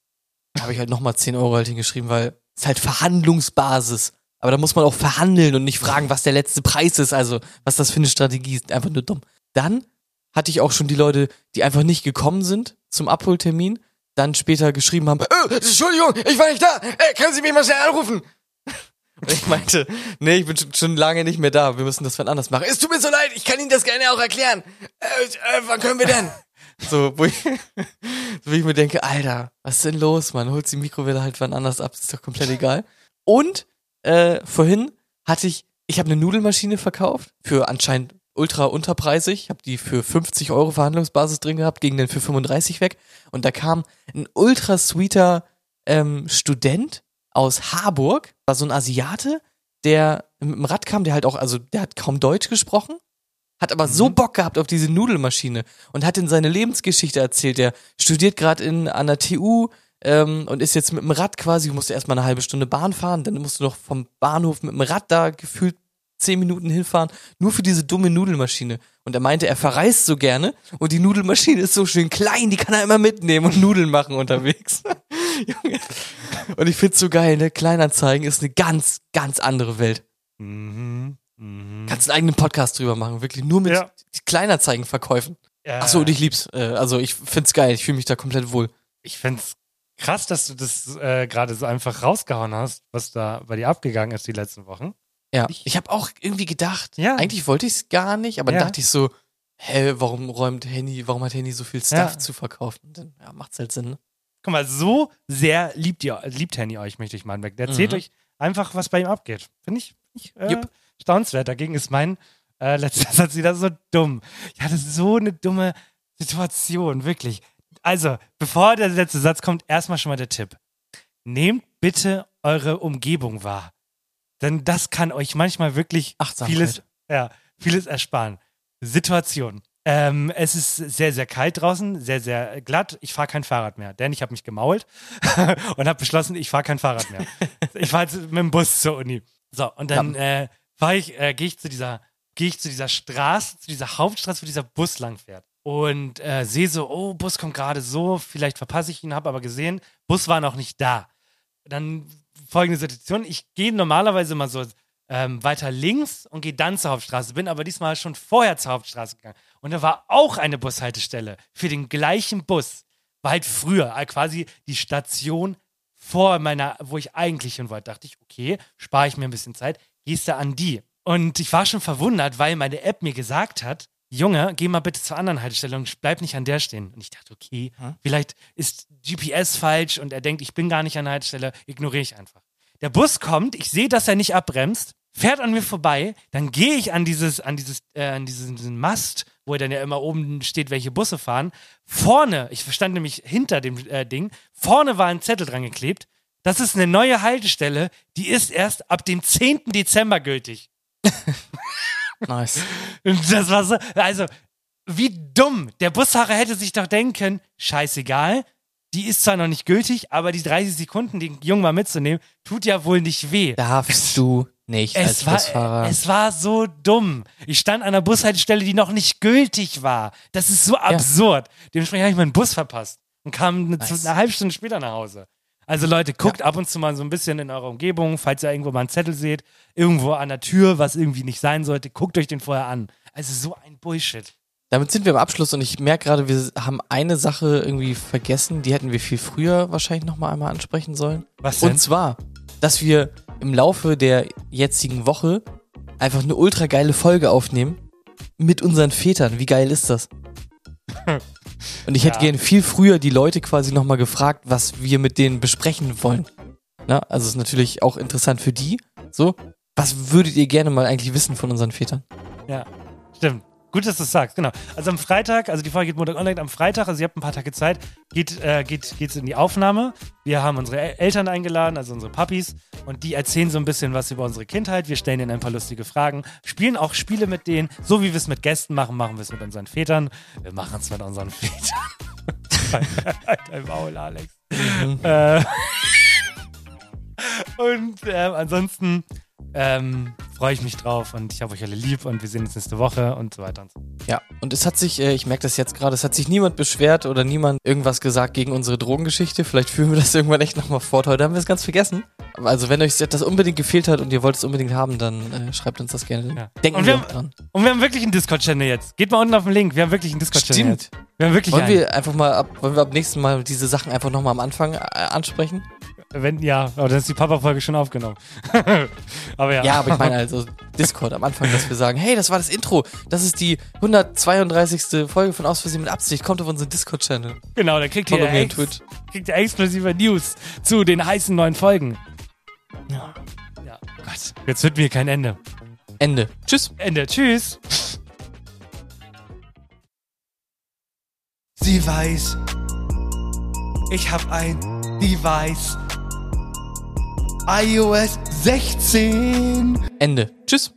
Da habe ich halt nochmal 10 Euro halt hingeschrieben, weil es halt Verhandlungsbasis. Aber da muss man auch verhandeln und nicht fragen, was der letzte Preis ist. Also, was das für eine Strategie ist. Einfach nur dumm. Dann hatte ich auch schon die Leute, die einfach nicht gekommen sind zum Abholtermin, dann später geschrieben haben, äh, Entschuldigung, ich war nicht da, äh, können Sie mich mal schnell anrufen? Und ich meinte, nee, ich bin schon, lange nicht mehr da, wir müssen das wann anders machen. Es tut mir so leid, ich kann Ihnen das gerne auch erklären. Äh, äh, wann können wir denn? So, wo ich, *laughs* so wie ich mir denke, Alter, was ist denn los, man? Holt die Mikrowelle halt wann anders ab, ist doch komplett egal. Und äh, vorhin hatte ich, ich habe eine Nudelmaschine verkauft für anscheinend ultra unterpreisig. Ich habe die für 50 Euro Verhandlungsbasis drin gehabt, ging dann für 35 weg. Und da kam ein ultra sweeter ähm, Student aus Harburg, war so ein Asiate, der mit dem Rad kam, der halt auch, also der hat kaum Deutsch gesprochen, hat aber so Bock gehabt auf diese Nudelmaschine und hat in seine Lebensgeschichte erzählt. Der studiert gerade in an der TU ähm, und ist jetzt mit dem Rad quasi, musste erstmal eine halbe Stunde Bahn fahren, dann musst du noch vom Bahnhof mit dem Rad da gefühlt zehn Minuten hinfahren, nur für diese dumme Nudelmaschine. Und er meinte, er verreist so gerne und die Nudelmaschine ist so schön klein, die kann er immer mitnehmen und Nudeln machen unterwegs. *laughs* Junge. Und ich find's so geil, ne? Kleinanzeigen ist eine ganz, ganz andere Welt. Mhm. Mhm. Kannst einen eigenen Podcast drüber machen, wirklich nur mit Ja. Kleinanzeigenverkäufen. Ja. Ach so, und ich lieb's. Äh, also ich find's geil, ich fühle mich da komplett wohl. Ich find's krass, dass du das äh, gerade so einfach rausgehauen hast, was da bei dir abgegangen ist die letzten Wochen. Ja, ich habe auch irgendwie gedacht, Ja. eigentlich wollte ich's gar nicht, aber Ja. dann dachte ich so, hä, warum räumt Henny, warum hat Henny so viel Stuff Ja. zu verkaufen? Dann, ja, macht's halt Sinn, ne? Guck mal, so sehr liebt ihr, liebt Henny euch, möchte ich mal weg. Der erzählt Mhm. euch einfach, was bei ihm abgeht. Finde ich, ich äh, Jupp. staunenswert. Dagegen ist mein äh, *laughs* letzter Satz wieder so dumm. Ich hatte so eine dumme Situation, wirklich. Also, bevor der letzte Satz kommt, erstmal schon mal der Tipp. Nehmt bitte eure Umgebung wahr. Denn das kann euch manchmal wirklich vieles, ja, vieles ersparen. Situation. Ähm, es ist sehr, sehr kalt draußen, sehr, sehr glatt. Ich fahre kein Fahrrad mehr, denn ich habe mich gemault *laughs* und habe beschlossen, ich fahre kein Fahrrad mehr. ich fahre mit dem Bus zur Uni. So, und dann äh, ich, äh, gehe ich zu dieser, gehe ich zu dieser Straße, zu dieser Hauptstraße, wo dieser Bus lang fährt. Und äh, sehe so, oh, Bus kommt gerade so, vielleicht verpasse ich ihn, habe aber gesehen, Bus war noch nicht da. Dann folgende Situation, ich gehe normalerweise mal so ähm, weiter links und gehe dann zur Hauptstraße, bin aber diesmal schon vorher zur Hauptstraße gegangen. Und da war auch eine Bushaltestelle für den gleichen Bus. War halt früher, äh, quasi die Station vor meiner, wo ich eigentlich hin wollte. Dachte ich, okay, spare ich mir ein bisschen Zeit, gehst du an die. Und ich war schon verwundert, weil meine App mir gesagt hat, Junge, geh mal bitte zur anderen Haltestelle und bleib nicht an der stehen. Und ich dachte, okay, vielleicht ist GPS falsch und er denkt, ich bin gar nicht an der Haltestelle, ignoriere ich einfach. Der Bus kommt, ich sehe, dass er nicht abbremst, fährt an mir vorbei, dann gehe ich an dieses, an dieses, äh, an diesen, diesen Mast, wo dann ja immer oben steht, welche Busse fahren. Vorne, ich stand nämlich hinter dem äh, Ding, vorne war ein Zettel dran geklebt. Das ist eine neue Haltestelle, die ist erst ab dem 10. Dezember gültig. *laughs* *laughs* Nice. Das war so, also, wie dumm. Der Busfahrer hätte sich doch denken scheißegal, die ist zwar noch nicht gültig, aber die 30 Sekunden, den Jungen mal mitzunehmen, tut ja wohl nicht weh. Darfst du nicht als Es war, Busfahrer. es war so dumm. Ich stand an einer Bushaltestelle, die noch nicht gültig war. Das ist so absurd. Dementsprechend habe ich meinen Bus verpasst und kam eine, Nice. eine halbe Stunde später nach Hause. Also Leute, guckt ab und zu mal so ein bisschen in eurer Umgebung, falls ihr irgendwo mal einen Zettel seht, irgendwo an der Tür, was irgendwie nicht sein sollte, guckt euch den vorher an. Also so ein Bullshit. Damit sind wir am Abschluss und ich merke gerade, wir haben eine Sache irgendwie vergessen, die hätten wir viel früher wahrscheinlich nochmal einmal ansprechen sollen. Was denn? Und zwar, dass wir im Laufe der jetzigen Woche einfach eine ultra geile Folge aufnehmen mit unseren Vätern. Wie geil ist das? *laughs* Und ich hätte Ja. gerne viel früher die Leute quasi nochmal gefragt, was wir mit denen besprechen wollen. Na, also ist natürlich auch interessant für die. So, was würdet ihr gerne mal eigentlich wissen von unseren Vätern? Ja, stimmt. Gut, dass du es sagst, genau. Also am Freitag, also die Folge geht Montag online, am Freitag, also ihr habt ein paar Tage Zeit, geht, äh, geht, geht's in die Aufnahme. Wir haben unsere El- Eltern eingeladen, also unsere Papis, und die erzählen so ein bisschen was über unsere Kindheit. Wir stellen ihnen ein paar lustige Fragen, spielen auch Spiele mit denen, so wie wir es mit Gästen machen, machen wir es mit unseren Vätern. Wir machen es mit unseren Vätern. *laughs* halt dein Maul, Alex. Äh, *laughs* und ähm, ansonsten ähm, freue ich mich drauf und ich habe euch alle lieb und wir sehen uns nächste Woche und so weiter und so. Ja, und es hat sich, äh, ich merke das jetzt gerade, es hat sich niemand beschwert oder niemand irgendwas gesagt gegen unsere Drogengeschichte. Vielleicht führen wir das *laughs* irgendwann echt nochmal fort. Heute haben wir es ganz vergessen. Aber Also wenn euch das unbedingt gefehlt hat und ihr wollt es unbedingt haben, dann äh, schreibt uns das gerne. Ja. Denken Und wir wir, auch dran. und wir haben wirklich einen Discord-Channel jetzt. Geht mal unten auf den Link. Wir haben wirklich einen Discord-Channel jetzt. Stimmt. Wir haben wirklich Wollen einen. wir einfach mal ab, wollen wir ab nächsten Mal diese Sachen einfach nochmal am Anfang äh, ansprechen? Wenn, ja, aber dann ist die Papa-Folge schon aufgenommen. *laughs* aber ja. Ja, aber ich meine also Discord am Anfang, dass wir sagen, hey, das war das Intro. Das ist die 132. Folge von Aus Versehen mit Absicht. Kommt auf unseren Discord-Channel. Genau, da kriegt ihr, ex Twitch. kriegt ihr exklusive News zu den heißen neuen Folgen. Ja. ja. Gott, jetzt wird mir kein Ende. Ende. Tschüss. Ende. Tschüss. Sie weiß, ich hab ein Device. iOS 16. Ende. Tschüss.